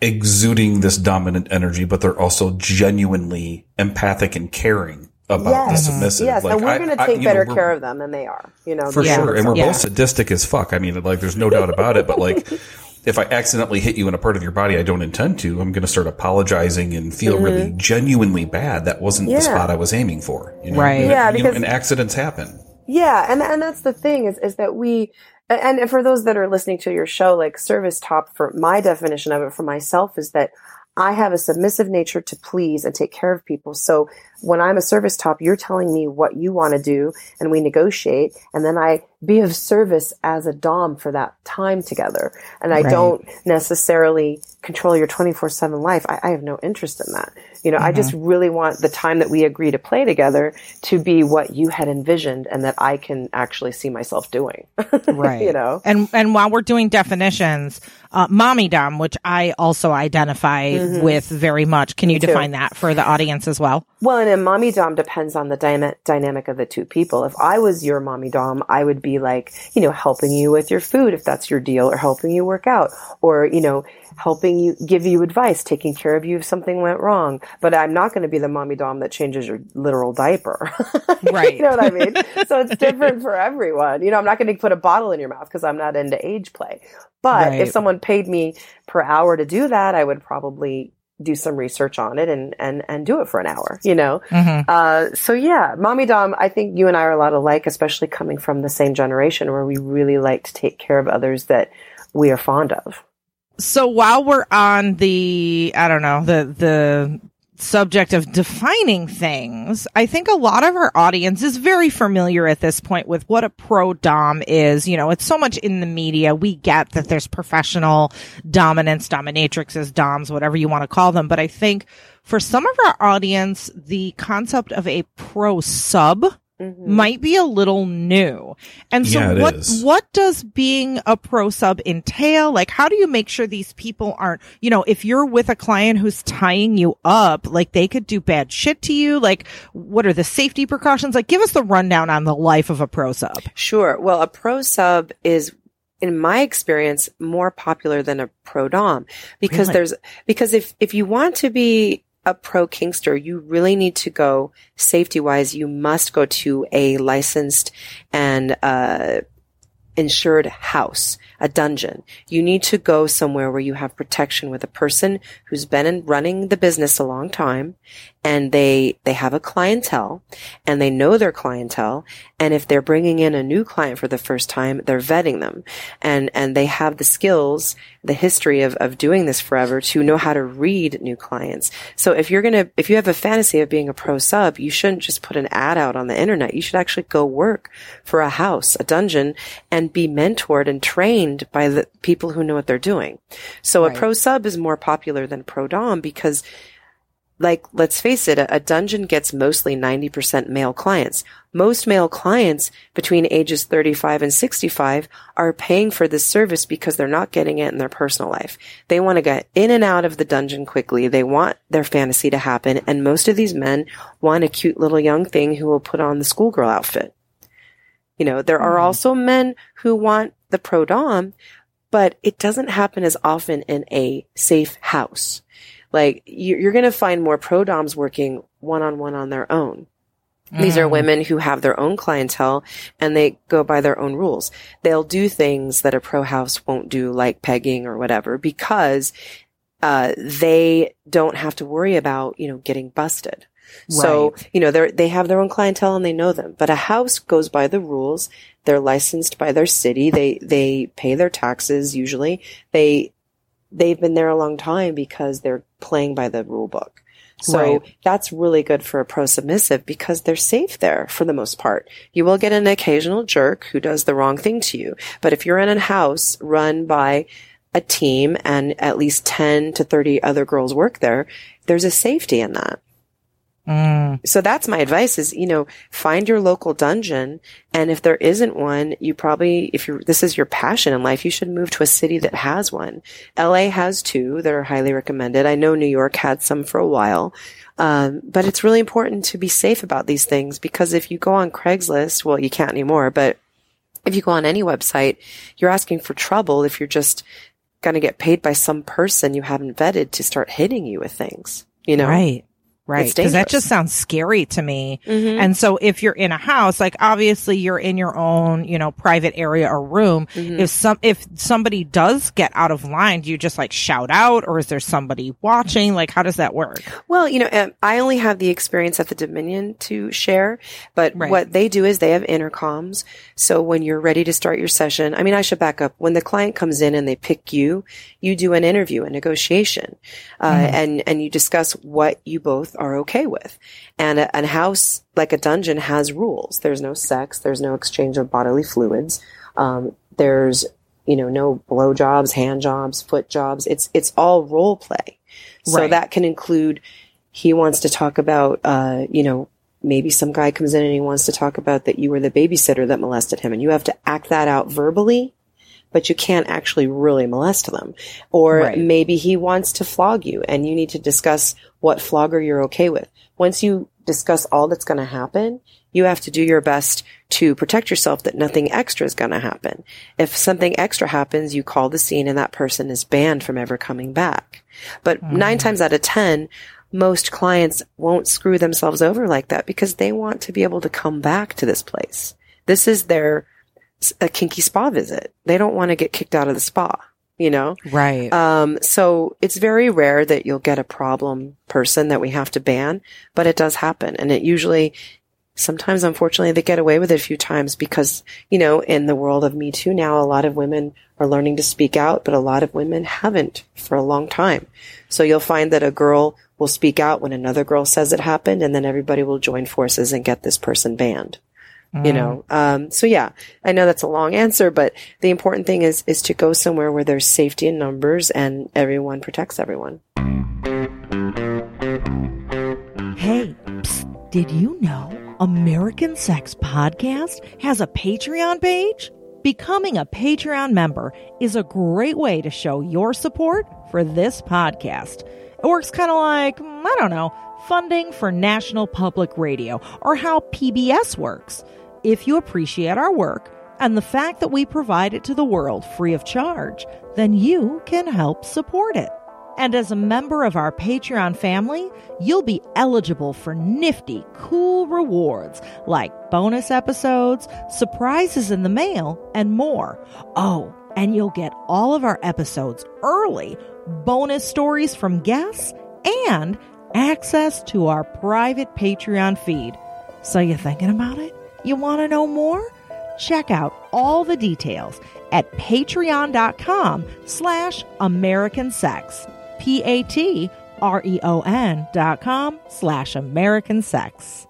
exuding this dominant energy, but they're also genuinely empathic and caring about yes. the
Yes. Mm-hmm.
submissive.
Yes,
Like,
and we're going to take
you know,
better
we're-
care of them than they are. You know,
for
Yeah.
sure. And we're
Yeah.
both sadistic as fuck. I mean, like, there's no doubt about it. But like, if I accidentally hit you in a part of your body I don't intend to, I'm going to start apologizing and feel really genuinely bad. That wasn't
Mm-hmm. Yeah.
the spot I was aiming for. You know?
Right.
And,
Yeah,
you know,
because-
and accidents happen.
Yeah, and and that's the thing is is that we and and for those that are listening to your show, like service top for my definition of it for myself is that I have a submissive nature to please and take care of people. So when I'm a service top, you're telling me what you want to do and we negotiate and then I be of service as a dom for that time together and i
Right.
don't necessarily control your 24-7 life I, I have no interest in that you know i just
Mm-hmm.
really want the time that we agree to play together to be what you had envisioned and that i can actually see myself doing.
Right.
You know?
And and while we're doing definitions uh mommy dom which i also identify with very much. Can you define that for the audience as well?
Well, and a mommy dom depends on the dyna- dynamic of the two people. If I was your mommy dom, I would be like, you know, helping you with your food if that's your deal, or helping you work out, or you know, helping you give you advice, taking care of you if something went wrong. But I'm not going to be the mommy dom that changes your literal diaper.
Right.
you know what I mean? So it's different for everyone. You know, I'm not going to put a bottle in your mouth because I'm not into age play. But
Right.
if someone paid me per hour to do that, I would probably do some research on it and and and do it for an hour. You know.
Mhm.
Uh, so yeah, mommy dom. I think you and I are a lot alike, especially coming from the same generation where we really like to take care of others that we are fond of.
So while we're on the i don't know the the subject of defining things i think a lot of our audience is very familiar at this point with what a pro dom is. You know it's so much in the media. We get that there's professional dominance dominatrixes doms whatever you want to call them. But i think for some of our audience the concept of a pro sub Mm-hmm. might be a little new. And so
Yeah,
what
is.
what does being a pro sub entail? Like how do you make sure these people aren't, you know, if you're with a client who's tying you up, like they could do bad shit to you, like what are the safety precautions? Like give us the rundown on the life of a pro sub.
Sure. Well, a pro sub is in my experience more popular than a pro dom because
Really?
there's because if if you want to be a pro kinkster, you really need to go safety wise. You must go to a licensed and uh, insured house, a dungeon. You need to go somewhere where you have protection with a person who's been in running the business a long time and they, they have a clientele and they know their clientele. And if they're bringing in a new client for the first time, they're vetting them and, and they have the skills, the history of, of doing this forever to know how to read new clients. So if you're going to, if you have a fantasy of being a pro sub, you shouldn't just put an ad out on the internet. You should actually go work for a house, a dungeon and be mentored and trained by the people who know what they're doing. So a pro sub is more popular than pro dom because like let's face it, a, a dungeon gets mostly 90% male clients. Most male clients between ages 35 and 65 are paying for this service because they're not getting it in their personal life. They want to get in and out of the dungeon quickly. They want their fantasy to happen. And most of these men want a cute little young thing who will put on the schoolgirl outfit. You know, there are also men who want the pro dom, but it doesn't happen as often in a safe house. Like you- you're going to find more pro doms working one on one on their own. These are women who have their own clientele and they go by their own rules. They'll do things that a pro house won't do, like pegging or whatever, because uh, they don't have to worry about you know getting busted. So you know they they have their own clientele and they know them. But a house goes by the rules. They're licensed by their city. They they pay their taxes usually. They they've been there a long time because they're playing by the rule book. So
Right.
that's really good for a pro submissive because they're safe there for the most part. You will get an occasional jerk who does the wrong thing to you. But if you're in a house run by a team and at least 10 to 30 other girls work there, there's a safety in that.
Mm.
So that's my advice is, you know, find your local dungeon. And if there isn't one, you probably, if you're, this is your passion in life, you should move to a city that has one. LA has two that are highly recommended. I know New York had some for a while. Um, but it's really important to be safe about these things because if you go on Craigslist, well, you can't anymore, but if you go on any website, you're asking for trouble if you're just going to get paid by some person you haven't vetted to start hitting you with things, you know?
Right. Right. Because that just sounds scary to me.
Mhm.
And so if you're in a house, like obviously you're in your own, you know, private area or room.
Mm-hmm.
If some, if somebody does get out of line, do you just like shout out or is there somebody watching? Like, how does that work?
Well, you know, um, I only have the experience at the Dominion to share, but
Right.
what they do is they have intercoms. So when you're ready to start your session, I mean, I should back up. When the client comes in and they pick you, you do an interview, a negotiation, uh, and and you discuss what you both are okay with. And a, a house like a dungeon has rules. There's no sex. There's no exchange of bodily fluids. Um, there's, you know, no blow jobs, hand jobs, foot jobs. It's, it's all role play. So
Right.
that can include, he wants to talk about, uh, you know, maybe some guy comes in and he wants to talk about that you were the babysitter that molested him and you have to act that out verbally but you can't actually really molest them. Or
Right.
maybe he wants to flog you and you need to discuss what flogger you're okay with. Once you discuss all that's going to happen, you have to do your best to protect yourself that nothing extra is going to happen. If something extra happens, you call the scene and that person is banned from ever coming back. But mm-hmm. nine times out of 10, most clients won't screw themselves over like that because they want to be able to come back to this place. This is their a kinky spa visit. They don't want to get kicked out of the spa, you know?
Right.
Um, so it's very rare that you'll get a problem person that we have to ban, but it does happen. And it usually, sometimes unfortunately they get away with it a few times because, you know, in the world of Me Too now, a lot of women are learning to speak out, but a lot of women haven't for a long time. So you'll find that a girl will speak out when another girl says it happened and then everybody will join forces and get this person banned you know um, so yeah i know that's a long answer but the important thing is is to go somewhere where there's safety in numbers and everyone protects everyone
Hey, psst, did you know American Sex Podcast has a Patreon page? Becoming a Patreon member is a great way to show your support for this podcast. It works kind of like, mm, I don't know, funding for National Public Radio or how PBS works. If you appreciate our work and the fact that we provide it to the world free of charge, then you can help support it. And as a member of our Patreon family, you'll be eligible for nifty, cool rewards like bonus episodes, surprises in the mail, and more. Oh, and you'll get all of our episodes early, bonus stories from guests, and access to our private Patreon feed. So you thinking about it? You want to know more? Check out all the details at patreon.com slash American Sex. P-A-T-R-E-O-N dot com slash American Sex.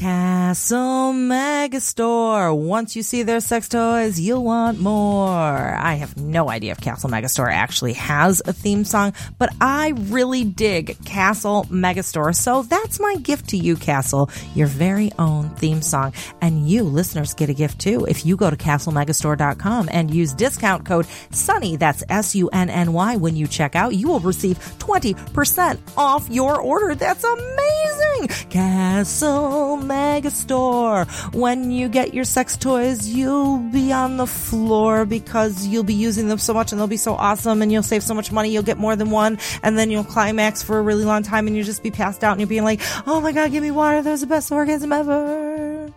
Castle Megastore. Once you see their sex toys, you'll want more. I have no idea if Castle Megastore actually has a theme song, but I really dig Castle Megastore. So that's my gift to you, Castle, your very own theme song. And you listeners get a gift too. If you go to castlemegastore.com and use discount code SUNNY, that's S-U-N-N-Y, when you check out, you will receive 20% off your order. That's amazing! Castle Megastore. When you get your sex toys, you'll be on the floor because you'll be using them so much and they'll be so awesome and you'll save so much money. You'll get more than one and then you'll climax for a really long time and you'll just be passed out and you're being like, oh my God, give me water. That was the best orgasm ever.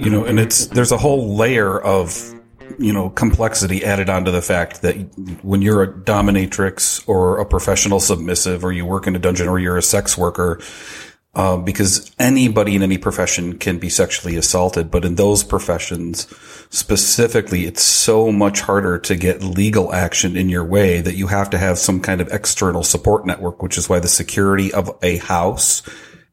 you know, and it's there's a whole layer of you know complexity added onto the fact that when you're a dominatrix or a professional submissive, or you work in a dungeon, or you're a sex worker. Uh, because anybody in any profession can be sexually assaulted, but in those professions specifically, it's so much harder to get legal action in your way that you have to have some kind of external support network, which is why the security of a house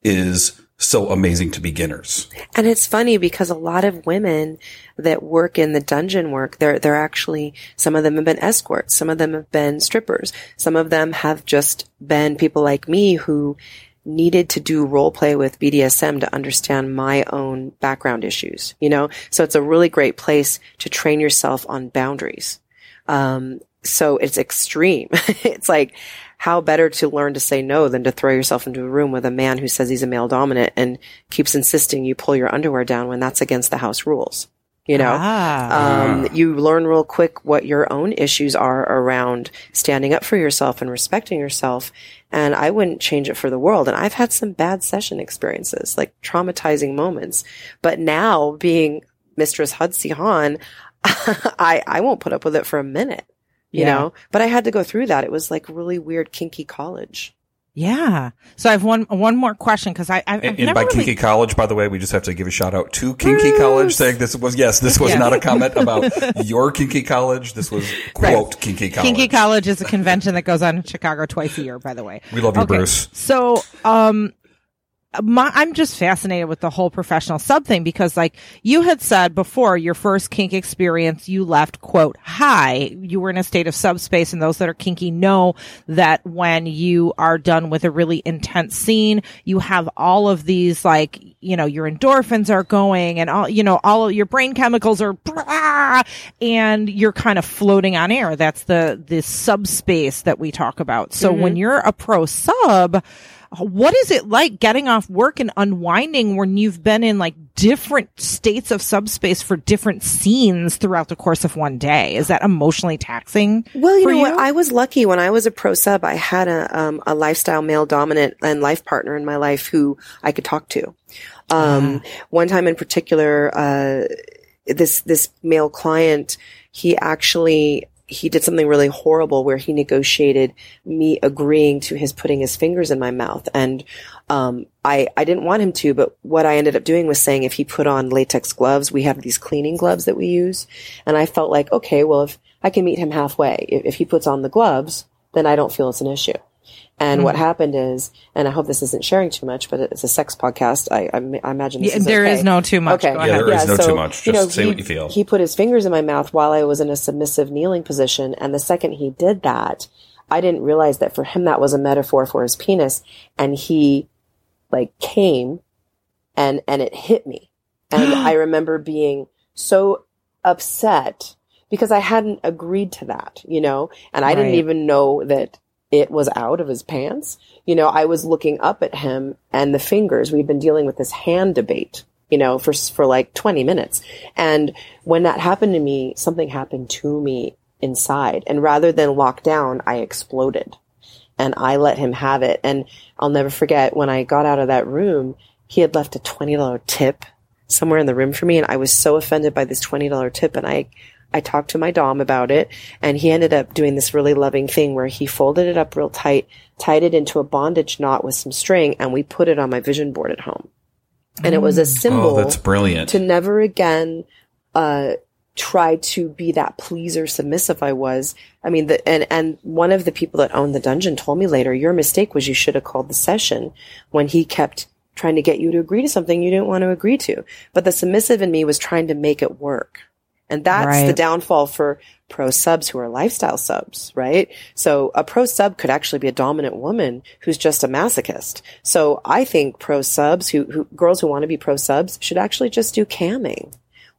is so amazing to beginners.
And it's funny because a lot of women that work in the dungeon work, they're, they're actually, some of them have been escorts. Some of them have been strippers. Some of them have just been people like me who needed to do role play with BDSM to understand my own background issues, you know? So it's a really great place to train yourself on boundaries. Um, so it's extreme. it's like, how better to learn to say no than to throw yourself into a room with a man who says he's a male dominant and keeps insisting you pull your underwear down when that's against the house rules. You know,
Ah.
um, you learn real quick what your own issues are around standing up for yourself and respecting yourself. And I wouldn't change it for the world. And I've had some bad session experiences, like traumatizing moments. But now being Mistress Hudsey Hahn, I, I won't put up with it for a minute, you
Yeah.
know, but I had to go through that. It was like really weird, kinky college.
Yeah. So I have one one more question because I I've, I've
And,
never
by
really,
Kinky College, by the way, we just have to give a shout out to Kinky College saying this was, yes, this was
Yeah.
not a comment about your Kinky College. This was quote Kinky College.
Kinky College is a convention that goes on in Chicago twice a year. By the way,
We love you,
Okay.
Bruce.
So, um, my, I'm just fascinated with the whole professional sub thing because, like you had said before, your first kink experience, you left quote high. You were in a state of subspace, and those that are kinky know that when you are done with a really intense scene, you have all of these like you know your endorphins are going, and all you know all of your brain chemicals are, and you're kind of floating on air. That's the the subspace that we talk about. So mm-hmm. when you're a pro sub what is it like getting off work and unwinding when you've been in like different states of subspace for different scenes throughout the course of one day? Is that emotionally taxing?
Well, you know what? I was lucky when I was a pro sub. I had a um, a lifestyle male dominant and life partner in my life who I could talk to. Um, One time in particular, uh, this this male client, he actually he did something really horrible where he negotiated me agreeing to his putting his fingers in my mouth and um, I, I didn't want him to, but what I ended up doing was saying if he put on latex gloves, we have these cleaning gloves that we use. And I felt like, okay, well, if I can meet him halfway, if, if he puts on the gloves, then I don't feel it's an issue. And what mm-hmm. happened is, and I hope this isn't sharing too much, but it's a sex podcast. I, I, I imagine this
Yeah,
is
there
okay.
is no too much.
Okay.
Go
Yeah,
ahead.
there is no too much. Just say
he,
what you feel.
He put his fingers in my mouth while I was in a submissive kneeling position. And the second he did that, I didn't realize that for him that was a metaphor for his penis. And he like came and, and it hit me. And I remember being so upset because I hadn't agreed to that, you know, and I didn't even know that it was out of his pants. You know, I was looking up at him and the fingers. We've been dealing with this hand debate, you know, for for like 20 minutes. And when that happened to me, something happened to me inside. And rather than lock down, I exploded. And I let him have it. And I'll never forget when I got out of that room, he had left a $20 tip somewhere in the room for me and I was so offended by this $20 tip and I I talked to my dom about it and he ended up doing this really loving thing where he folded it up real tight, tied it into a bondage knot with some string and we put it on my vision board at home. And it was a symbol
Oh, that's brilliant.
to never again uh try to be that pleaser submissive I was. I mean the and and one of the people that owned the dungeon told me later, your mistake was you should have called the session when he kept trying to get you to agree to something you didn't want to agree to. But the submissive in me was trying to make it work. And that's the downfall for pro subs who are lifestyle subs, right? So a pro sub could actually be a dominant woman who's just a masochist. So I think pro subs who, who girls who want to be pro subs should actually just do camming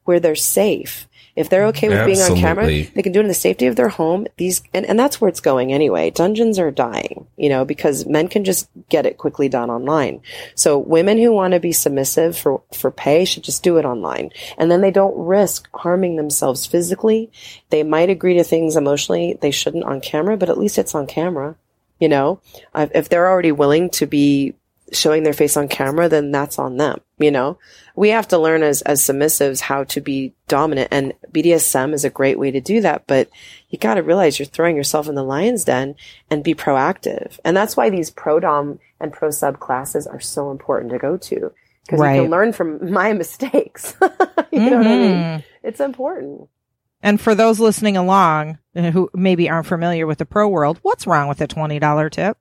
where they're safe. If they're okay with being on camera, they can do it in the safety of their home. These and, and that's where it's going anyway. Dungeons are dying, you know, because men can just get it quickly done online. So women who want to be submissive for for pay should just do it online, and then they don't risk harming themselves physically. They might agree to things emotionally they shouldn't on camera, but at least it's on camera. You know, Uh, if they're already willing to be showing their face on camera, then that's on them. You know, we have to learn as, as submissives how to be dominant and BDSM is a great way to do that. But you got to realize you're throwing yourself in the lion's den and be proactive. And that's why these pro dom and pro sub classes are so important to go to because you can learn from my mistakes. you know what I mean? It's important.
And for those listening along uh, who maybe aren't familiar with the pro world, what's wrong with a twenty dollar tip?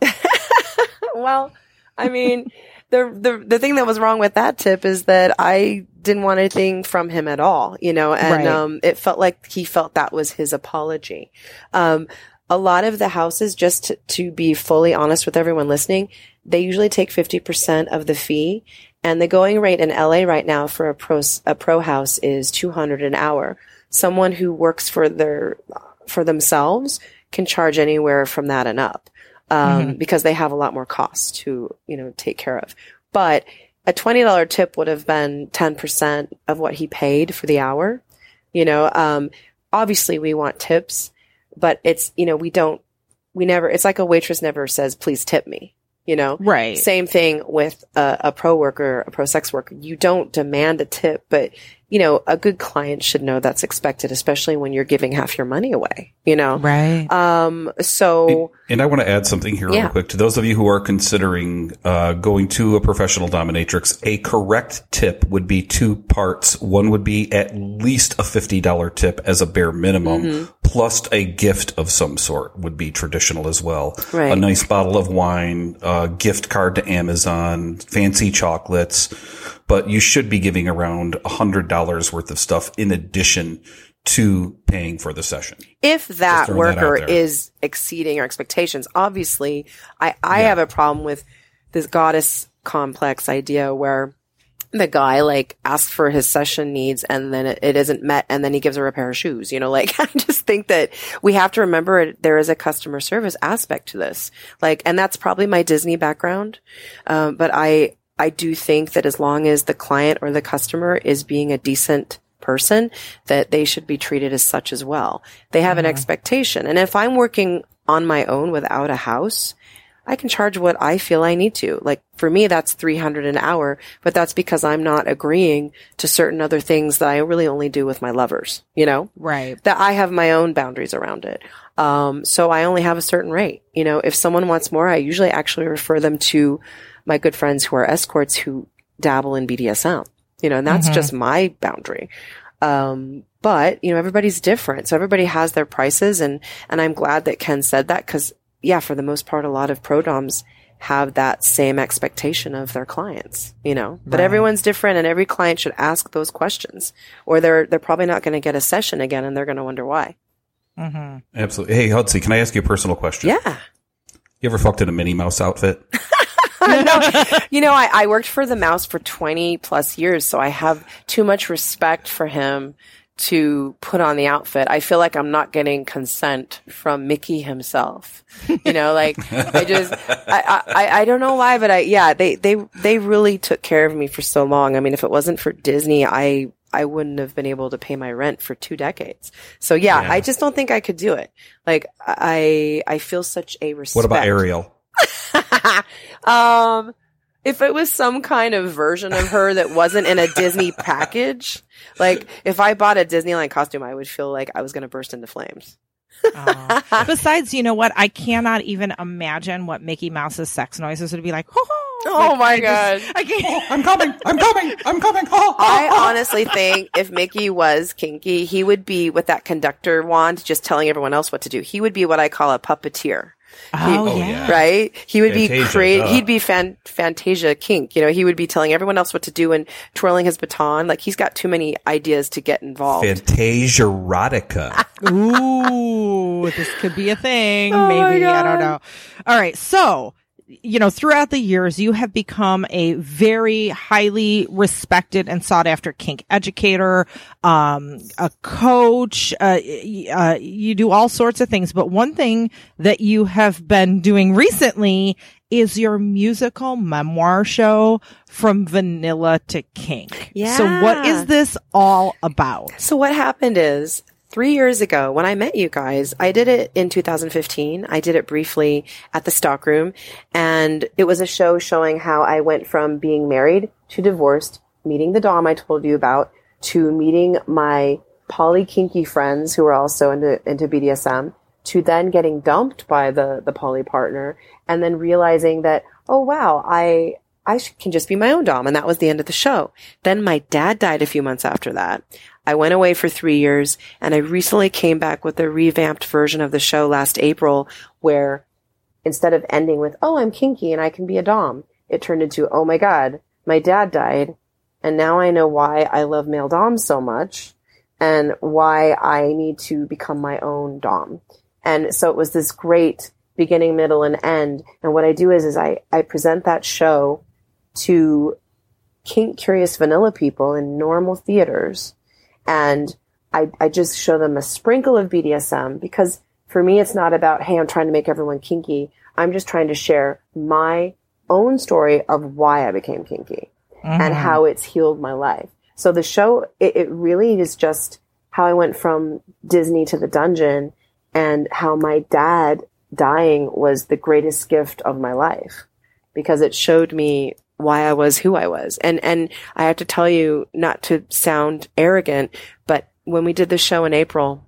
well, I mean, the, the the thing that was wrong with that tip is that I didn't want anything from him at all, you know, and
Right.
um, it felt like he felt that was his apology. Um, a lot of the houses, just to, to be fully honest with everyone listening, they usually take fifty percent of the fee, and the going rate in LA right now for a pro a pro house is two hundred an hour. Someone who works for their for themselves can charge anywhere from that and up um, because they have a lot more costs to you know take care of. But a twenty dollar tip would have been ten percent of what he paid for the hour. You know, um, obviously we want tips, but it's you know we don't we never. It's like a waitress never says please tip me. You know,
Right.
same thing with a, a pro worker, a pro sex worker. You don't demand a tip, but you know, a good client should know that's expected, especially when you're giving half your money away, you know?
Right.
Um, so
And I want to add something here
Yeah.
real quick to those of you who are considering uh, going to a professional dominatrix. A correct tip would be two parts. One would be at least a fifty dollar tip as a bare minimum,
Mm-hmm.
plus a gift of some sort would be traditional as well.
Right.
A nice bottle of wine, a gift card to Amazon, fancy chocolates. But you should be giving around a hundred dollars worth of stuff in addition to paying for the session.
if that
that
worker
there.
is exceeding our expectations, obviously I, I have a problem with this goddess complex idea where the guy like asks for his session needs and then it, it isn't met and then he gives her a pair of shoes you know like i just think that we have to remember it, there is a customer service aspect to this like and that's probably my disney background um, but i i do think that as long as the client or the customer is being a decent person that they should be treated as such as well they have an expectation and if i'm working on my own without a house I can charge what I feel I need to. Like for me, that's 300 an hour, but that's because I'm not agreeing to certain other things that I really only do with my lovers, you know,
right.
that I have my own boundaries around it. Um, so I only have a certain rate. You know, if someone wants more, I usually actually refer them to my good friends who are escorts who dabble in BDSM, you know, and that's just my boundary. Um, but you know, everybody's different. So everybody has their prices and, and I'm glad that Ken said that because yeah, for the most part, a lot of pro doms have that same expectation of their clients, you know, but everyone's different and every client should ask those questions or they're, they're probably not going to get a session again and they're going to wonder why.
hmm
Absolutely. Hey, Hudsey, can I ask you a personal question?
Yeah.
You ever fucked in a Minnie Mouse outfit?
You know, I, I worked for the mouse for 20 plus years, so I have too much respect for him to put on the outfit. I feel like I'm not getting consent from Mickey himself. You know, like I just, I, I, I don't know why, but I, yeah, they, they, they really took care of me for so long. I mean, if it wasn't for Disney, I, I wouldn't have been able to pay my rent for two decades. So yeah,
Yeah.
I just don't think I could do it. Like I, I feel such a respect.
What about Ariel?
um, if it was some kind of version of her that wasn't in a Disney package, like if I bought a Disneyland costume, I would feel like I was going to burst into flames.
Oh. Besides, you know what? I cannot even imagine what Mickey Mouse's sex noises would be like.
Oh my
I just- I can't.
I'm coming. I'm coming. I'm coming. Oh,
I honestly think if Mickey was kinky, he would be with that conductor wand, just telling everyone else what to do. He would be what I call a puppeteer.
Oh,
Oh,
yeah.
yeah.
right? He would be
Fantasia,
create.
duh.
He'd be fan, Fantasia kink. You know, he would be telling everyone else what to do and twirling his baton. Like he's got too many ideas to get involved.
Fantasia erotica.
Ooh, this could be a thing.
Oh
Maybe. I don't know. All right. So, you know, throughout the years, you have become a very highly respected and sought after kink educator, um, a coach. Uh, uh, you do all sorts of things. But one thing that you have been doing recently is your musical memoir show from vanilla to kink. Yeah. So what is this all about?
So what happened is three years ago when I met you guys, I did it in 2015. I did it briefly at the stockroom and it was a show showing how I went from being married to divorced, meeting the Dom I told you about, to meeting my poly kinky friends who were also into, into BDSM, to then getting dumped by the, the poly partner and then realizing that, oh wow, I, I can just be my own Dom. And that was the end of the show. Then my dad died a few months after that. I went away for three years and I recently came back with a revamped version of the show last April where instead of ending with, oh, I'm kinky and I can be a Dom, it turned into, oh my God, my dad died. And now I know why I love male Doms so much and why I need to become my own Dom. And so it was this great beginning, middle, and end. And what I do is, is I, I present that show to kink curious vanilla people in normal theaters. And I, I just show them a sprinkle of BDSM because for me, it's not about, hey, I'm trying to make everyone kinky. I'm just trying to share my own story of why I became kinky and mm-hmm. how it's healed my life. So the show, it, it really is just how I went from Disney to the dungeon and how my dad dying was the greatest gift of my life because it showed me why I was who I was. And, and I have to tell you, not to sound arrogant, but when we did the show in April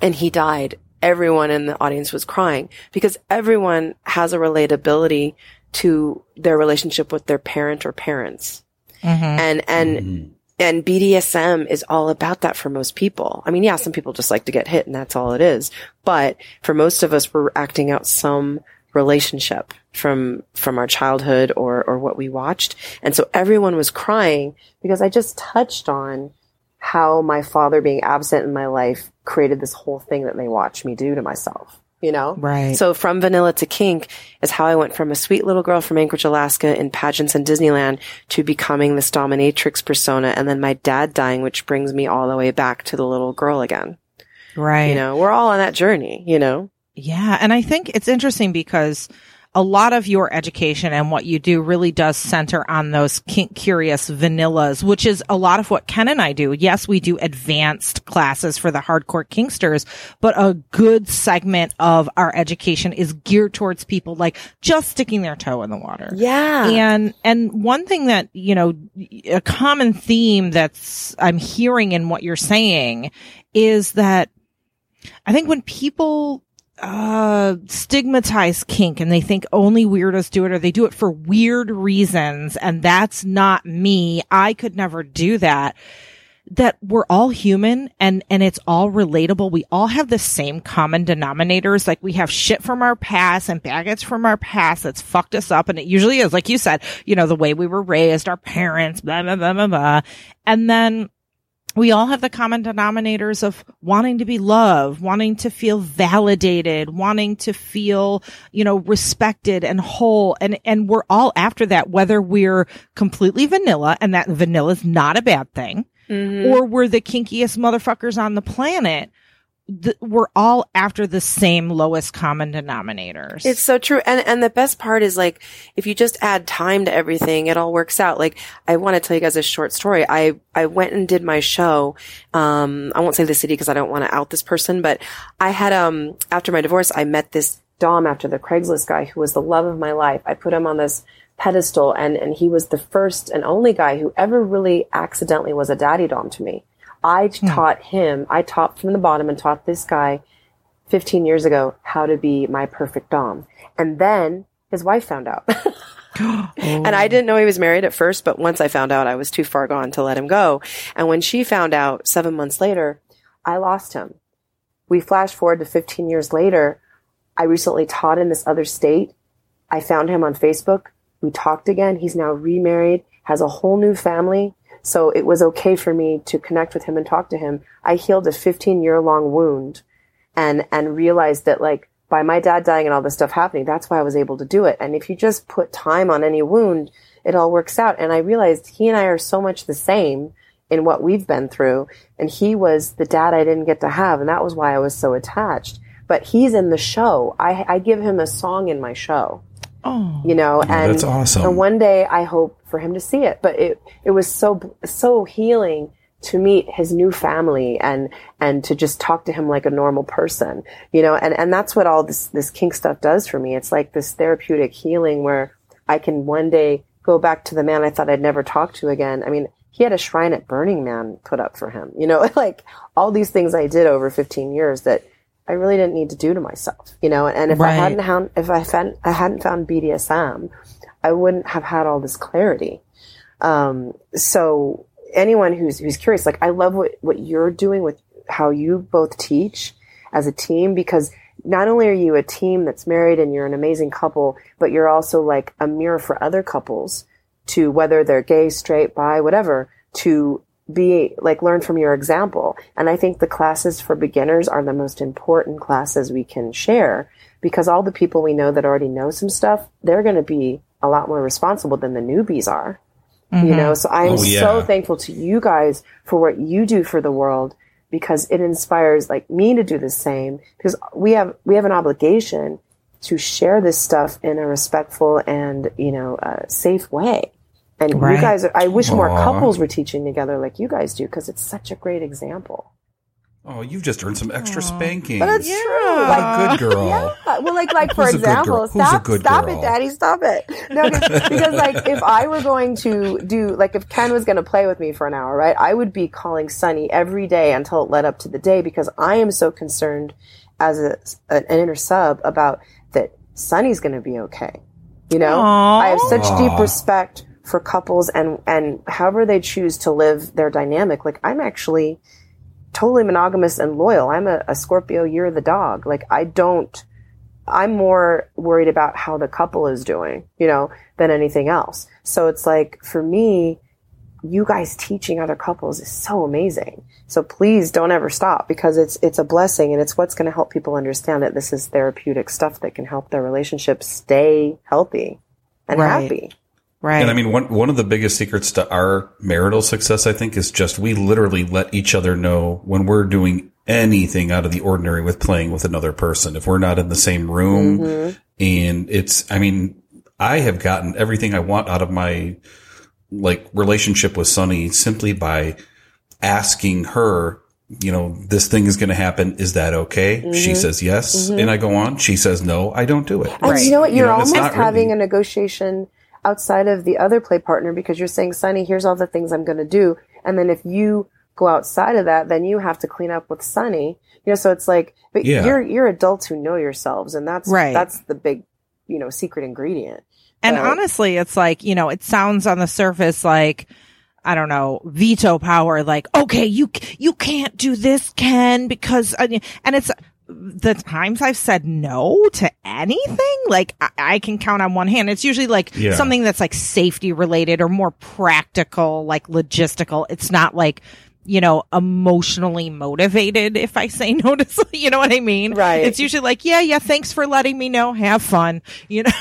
and he died, everyone in the audience was crying because everyone has a relatability to their relationship with their parent or parents.
Mm-hmm.
And, and, and BDSM is all about that for most people. I mean, yeah, some people just like to get hit and that's all it is. But for most of us, we're acting out some relationship from, from our childhood or, or what we watched. And so everyone was crying because I just touched on how my father being absent in my life created this whole thing that they watched me do to myself. You know?
Right.
So from vanilla to kink is how I went from a sweet little girl from Anchorage, Alaska in pageants and Disneyland to becoming this dominatrix persona and then my dad dying, which brings me all the way back to the little girl again.
Right.
You know, we're all on that journey, you know?
Yeah. And I think it's interesting because a lot of your education and what you do really does center on those kink curious vanillas, which is a lot of what Ken and I do. Yes, we do advanced classes for the hardcore kinksters, but a good segment of our education is geared towards people like just sticking their toe in the water.
Yeah.
And, and one thing that, you know, a common theme that's I'm hearing in what you're saying is that I think when people uh stigmatize kink and they think only weirdos do it or they do it for weird reasons and that's not me. I could never do that. That we're all human and and it's all relatable. We all have the same common denominators. Like we have shit from our past and baggage from our past that's fucked us up and it usually is like you said you know the way we were raised our parents blah blah blah blah blah. And then we all have the common denominators of wanting to be loved, wanting to feel validated, wanting to feel, you know, respected and whole. And, and we're all after that, whether we're completely vanilla and that vanilla is not a bad thing mm-hmm. or we're the kinkiest motherfuckers on the planet. Th- we're all after the same lowest common denominators.
It's so true. And and the best part is like if you just add time to everything, it all works out. Like I want to tell you guys a short story. I I went and did my show. Um I won't say the city because I don't want to out this person, but I had um after my divorce, I met this Dom after the Craigslist guy who was the love of my life. I put him on this pedestal and and he was the first and only guy who ever really accidentally was a daddy dom to me. I hmm. taught him, I taught from the bottom and taught this guy 15 years ago how to be my perfect dom. And then his wife found out. And I oh. didn't know he was married at first, but once I found out, I was too far gone to let him go. And when she found out seven months later, I lost him. We flash forward to 15 years later. I recently taught in this other state. I found him on Facebook. We talked again. He's now remarried, has a whole new family. So it was okay for me to connect with him and talk to him. I healed a 15 year long wound and, and realized that like by my dad dying and all this stuff happening, that's why I was able to do it. And if you just put time on any wound, it all works out. And I realized he and I are so much the same in what we've been through. And he was the dad I didn't get to have. And that was why I was so attached. But he's in the show. I, I give him a song in my show
oh,
you know, and,
that's awesome.
and one day I hope for him to see it, but it, it was so, so healing to meet his new family and, and to just talk to him like a normal person, you know, and, and that's what all this, this kink stuff does for me. It's like this therapeutic healing where I can one day go back to the man I thought I'd never talk to again. I mean, he had a shrine at Burning Man put up for him, you know, like all these things I did over 15 years that I really didn't need to do to myself, you know. And if I hadn't found, if I hadn't, I hadn't found BDSM, I wouldn't have had all this clarity. Um, so anyone who's who's curious, like I love what what you're doing with how you both teach as a team because not only are you a team that's married and you're an amazing couple, but you're also like a mirror for other couples to whether they're gay, straight, bi, whatever, to be like learn from your example. And I think the classes for beginners are the most important classes we can share because all the people we know that already know some stuff, they're going to be a lot more responsible than the newbies are. You know, so I'm
Oh, yeah.
so thankful to you guys for what you do for the world because it inspires like me to do the same because we have we have an obligation to share this stuff in a respectful and you know uh, safe way. And
Right.
you guys, are, I wish more couples were teaching together like you guys do because it's such a great example.
Oh, you've just earned some extra spanking.
But it's true. Like,
good girl.
Yeah, well, like, like for
Who's a good
example,
girl? Who's a
stop,
good
stop
girl?
it, Daddy, stop it. No, 'cause- because like, if I were going to do, like, if Ken was going to play with me for an hour, right, I would be calling Sunny every day until it led up to the day because I am so concerned as a, an inner sub about that Sunny's going to be okay. You know,
Aw.
I have such deep respect for couples and and however they choose to live their dynamic. Like, I'm actually totally monogamous and loyal. I'm a, a Scorpio, you're the dog. Like I don't I'm more worried about how the couple is doing, you know, than anything else. So it's like for me, you guys teaching other couples is so amazing. So please don't ever stop because it's it's a blessing and it's what's going to help people understand that this is therapeutic stuff that can help their relationship stay healthy and
Right.
happy.
Right.
And I mean, one one of the biggest secrets to our marital success, I think, is just we literally let each other know when we're doing anything out of the ordinary with playing with another person. If we're not in the same room, mm-hmm. and it's, I mean, I have gotten everything I want out of my like relationship with Sunny simply by asking her. You know, this thing is going to happen. Is that okay? She mm-hmm. says yes, mm-hmm. and I go on. She says no. I don't do it.
And you know what?
You
You're
know,
almost having
really-
a negotiation outside of the other play partner because you're saying, Sunny, here's all the things I'm going to do. And then if you go outside of that, then you have to clean up with Sunny. You know, so it's like, but
Yeah.
you're, you're adults who know yourselves. And that's,
Right.
that's the big, you know, secret ingredient.
And
But-
honestly, it's like, you know, it sounds on the surface like, I don't know, veto power, like, okay, you, you can't do this, Ken, because, and it's the times I've said no to anything, like, I, I can count on one hand. It's usually like
Yeah.
something that's like safety related or more practical, like logistical. It's not like, you know, emotionally motivated if I say no to, you know what I mean?
Right.
It's usually like, yeah, yeah, thanks for letting me know. Have fun. You know?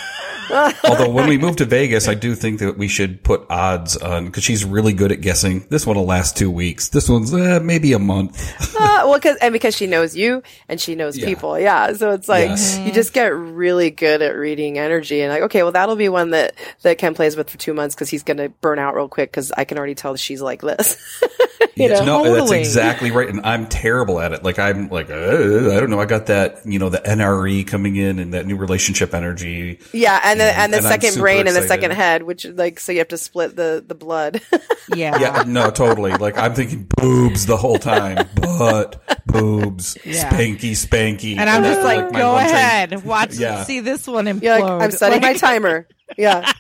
Although when we move to Vegas, I do think that we should put odds on because she's really good at guessing. This one will last two weeks. This one's uh, maybe a month.
Uh, well, cause, and because she knows you and she knows
Yeah.
people. Yeah. So it's like,
Yes.
you just get really good at reading energy and like, okay, well, that'll be one that, that Ken plays with for two months because he's going to burn out real quick because I can already tell she's like this. you
Yes,
know?
no, that's exactly right. And I'm terrible at it. Like I'm like, uh, I don't know. I got that, you know, the NRE coming in and that new relationship energy.
Yeah, and the and the
and
second
super
brain and the second head, which like so you have to split the the blood.
Yeah.
Yeah, no, totally. Like I'm thinking boobs the whole time, butt, boobs,
Yeah.
spanky, spanky.
And I'm just like,
my
go
one train-
ahead, watch,
Yeah.
see this one implode.
You're like, I'm setting my timer. Yeah,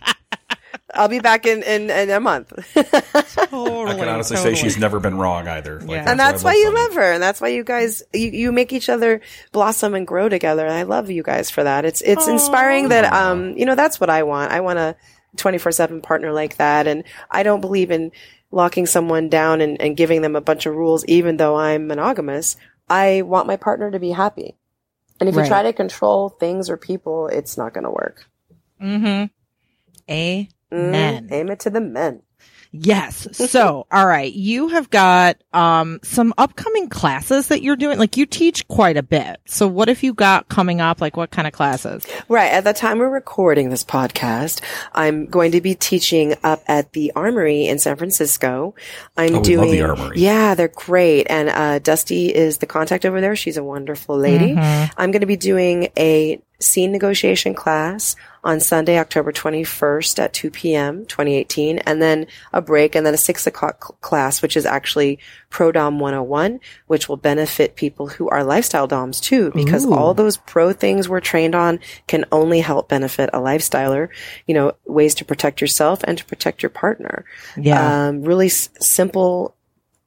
I'll be back in in, in a month,
Totally,
I can honestly
totally.
say she's never been wrong either. Like,
Yeah.
and that's why
I
you love her, and that's why you guys you, you make each other blossom and grow together. And I love you guys for that. It's it's inspiring that um you know that's what I want. I want a 24 seven partner like that, and I don't believe in locking someone down and, and giving them a bunch of rules, even though I'm monogamous. I want my partner to be happy. And if
Right.
you try to control things or people, it's not going to work.
Mm-hmm. Amen.
Mm, aim it to the men.
Yes. So, all right. You have got um some upcoming classes that you're doing. Like you teach quite a bit. So what have you got coming up? Like what kind of classes?
Right. At the time we're recording this podcast, I'm going to be teaching up at the Armory in San Francisco. I'm
Oh,
doing,
love the Armory.
yeah, they're great. And, uh, Dusty is the contact over there. She's a wonderful lady. I'm going to be doing a scene negotiation class on Sunday, October 21st at 2 p.m., 2018, and then a break and then a six o'clock cl- class, which is actually Pro Dom 101, which will benefit people who are lifestyle doms too, because all those pro things we're trained on can only help benefit a lifestyler, you know, ways to protect yourself and to protect your partner.
Yeah.
Um, really s- simple,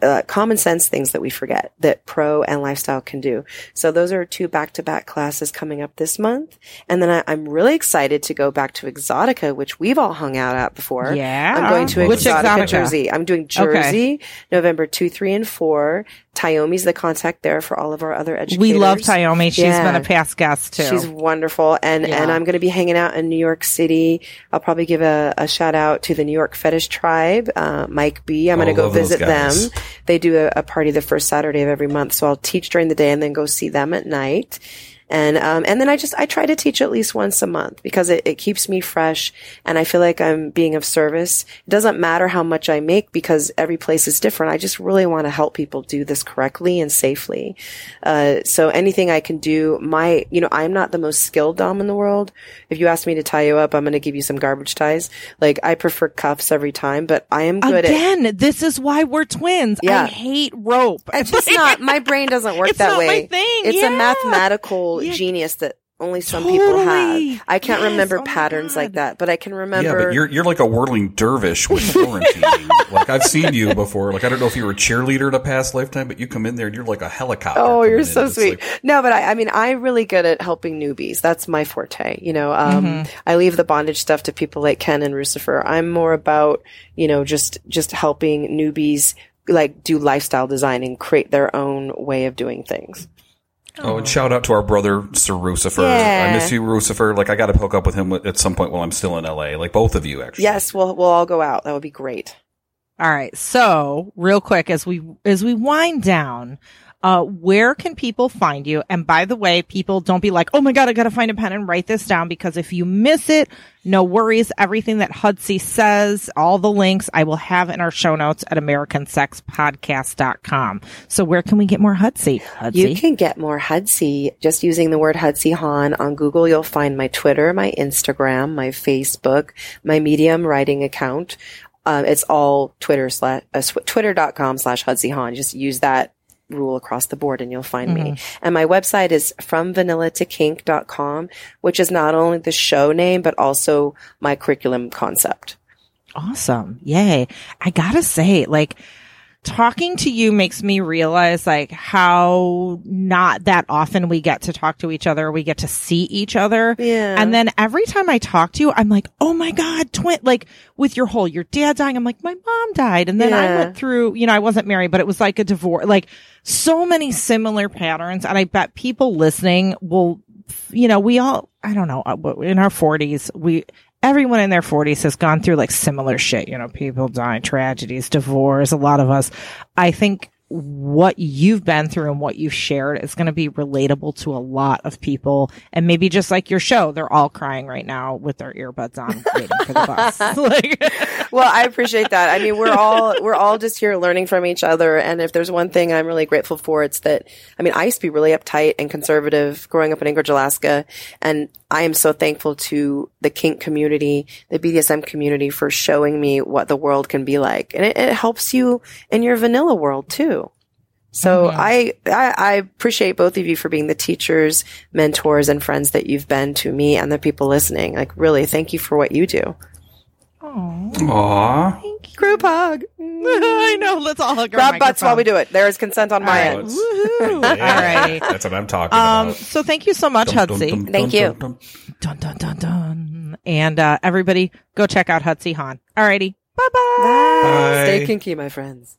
uh, common sense things that we forget that pro and lifestyle can do. So those are two back to back classes coming up this month. And then I, I'm really excited to go back to Exxxotica, which we've all hung out at before.
Yeah.
I'm going to
Which
Exxxotica,
Exxxotica?
Jersey. I'm doing Jersey, November 2, 3, and 4. Tayomi's the contact there for all of our other educators.
we love Tayomi. She's
Yeah.
been a past guest too.
She's wonderful. And,
Yeah.
and I'm going to be hanging out in New York City. I'll probably give a, a shout out to the New York Fetish Tribe, uh, Mike B. I'm going to go visit them. They do a, a party the first Saturday of every month. So I'll teach during the day and then go see them at night. And, um, and then I just, I try to teach at least once a month because it, it keeps me fresh and I feel like I'm being of service. It doesn't matter how much I make because every place is different. I just really want to help people do this correctly and safely. Uh, so anything I can do, my, you know, I'm not the most skilled dom in the world. If you ask me to tie you up, I'm going to give you some garbage ties. Like I prefer cuffs every time, but I am good at
Again, this is why we're twins.
Yeah.
I hate rope.
It's just not my brain doesn't work
It's
that
not my
way.
thing,
It's
yeah.
a mathematical
Yeah.
genius that only some people
Totally.
have. I can't
Yes,
remember
oh
patterns like that, but I can remember.
Yeah, but you're you're like a whirling dervish with quarantine. like I've seen you before. Like I don't know if you were a cheerleader in a past lifetime, but you come in there and you're like a helicopter.
Oh, you're
in.
so
It's
sweet.
like-
no, but I, I mean, I'm really good at helping newbies. That's my forte. You know, um,
Mm-hmm.
I leave the bondage stuff to people like Ken and Lucifer. I'm more about, you know, just, just helping newbies like do lifestyle design and create their own way of doing things.
Oh, and shout out to our brother Sir Lucifer.
Yeah.
I miss you, Lucifer. Like I got to hook up with him at some point while I'm still in LA. Like both of you, actually.
Yes, we'll, we'll all go out. That would be great.
All right. So, real quick, as we as we wind down, uh, where can people find you? And by the way, people don't be like, "Oh my god, I got to find a pen and write this down," because if you miss it, no worries. Everything that Hudsey says, all the links, I will have in our show notes at AmericanSexPodcast.com. So, where can we get more Hudsey? Hudsey.
You can get more Hudsey just using the word Hudsey Hahn on Google. You'll find my Twitter, my Instagram, my Facebook, my Medium writing account. Uh, it's all Twitter slash, uh, twitter.com slash Hudsey Hahn. Just use that rule across the board and you'll find me. Mm-hmm. And my website is from vanilla to kink.com, which is not only the show name, but also my curriculum concept.
Awesome. Yay. I gotta say, like, talking to you makes me realize like how not that often we get to talk to each other. We get to see each other.
Yeah.
And then every time I talk to you, I'm like, oh my God, twin, like with your whole, your dad dying. I'm like, my mom died. And then I went through, you know, I wasn't married, but it was like a divorce, like so many similar patterns. And I bet people listening will, you know, we all, I don't know, uh, in our forties, we, everyone in their 40s has gone through like similar shit. You know, people dying, tragedies, divorce, a lot of us. I think what you've been through and what you've shared is going to be relatable to a lot of people. And maybe just like your show, they're all crying right now with their earbuds on, waiting for the bus. like,
well, I appreciate that. I mean, we're all we're all just here learning from each other. And if there's one thing I'm really grateful for, it's that I mean, I used to be really uptight and conservative growing up in Anchorage, Alaska, and I am so thankful to the kink community, the BDSM community, for showing me what the world can be like, and it, it helps you in your vanilla world too. So I, I I appreciate both of you for being the teachers, mentors, and friends that you've been to me and the people listening. Like, really, thank you for what you do.
Aww, thank you,
Group hug.
I know. Let's all hug our
Grab butts while we do it. There is consent on my
All
end.
right. Woohoo. All right.
That's what I'm talking
Um,
about.
so thank you so much,
Dum, dum,
Hudsey.
dum,
Thank
dum,
you.
dum, dum.
Dun dun dun dun. And uh, everybody, go check out Hudsey Hahn. Alrighty, bye bye.
Bye.
Stay kinky, my friends.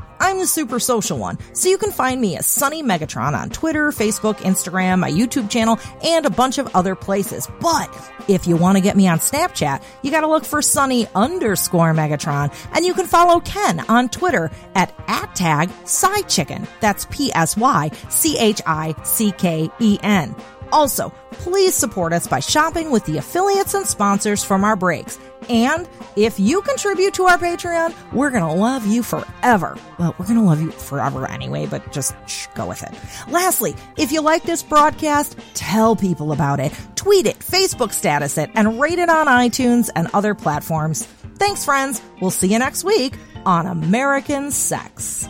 I'm the super social one, so you can find me as Sunny Megatron on Twitter, Facebook, Instagram, my YouTube channel, and a bunch of other places. But if you want to get me on Snapchat, you gotta look for Sunny underscore Megatron, and you can follow Ken on Twitter at at tag Chicken. That's P S Y C H I C K E N. Also, please support us by shopping with the affiliates and sponsors from our breaks. And if you contribute to our Patreon, we're going to love you forever. Well, we're going to love you forever anyway, but just shh, go with it. Lastly, if you like this broadcast, tell people about it. Tweet it, Facebook status it, and rate it on iTunes and other platforms. Thanks, friends. We'll see you next week on American Sex.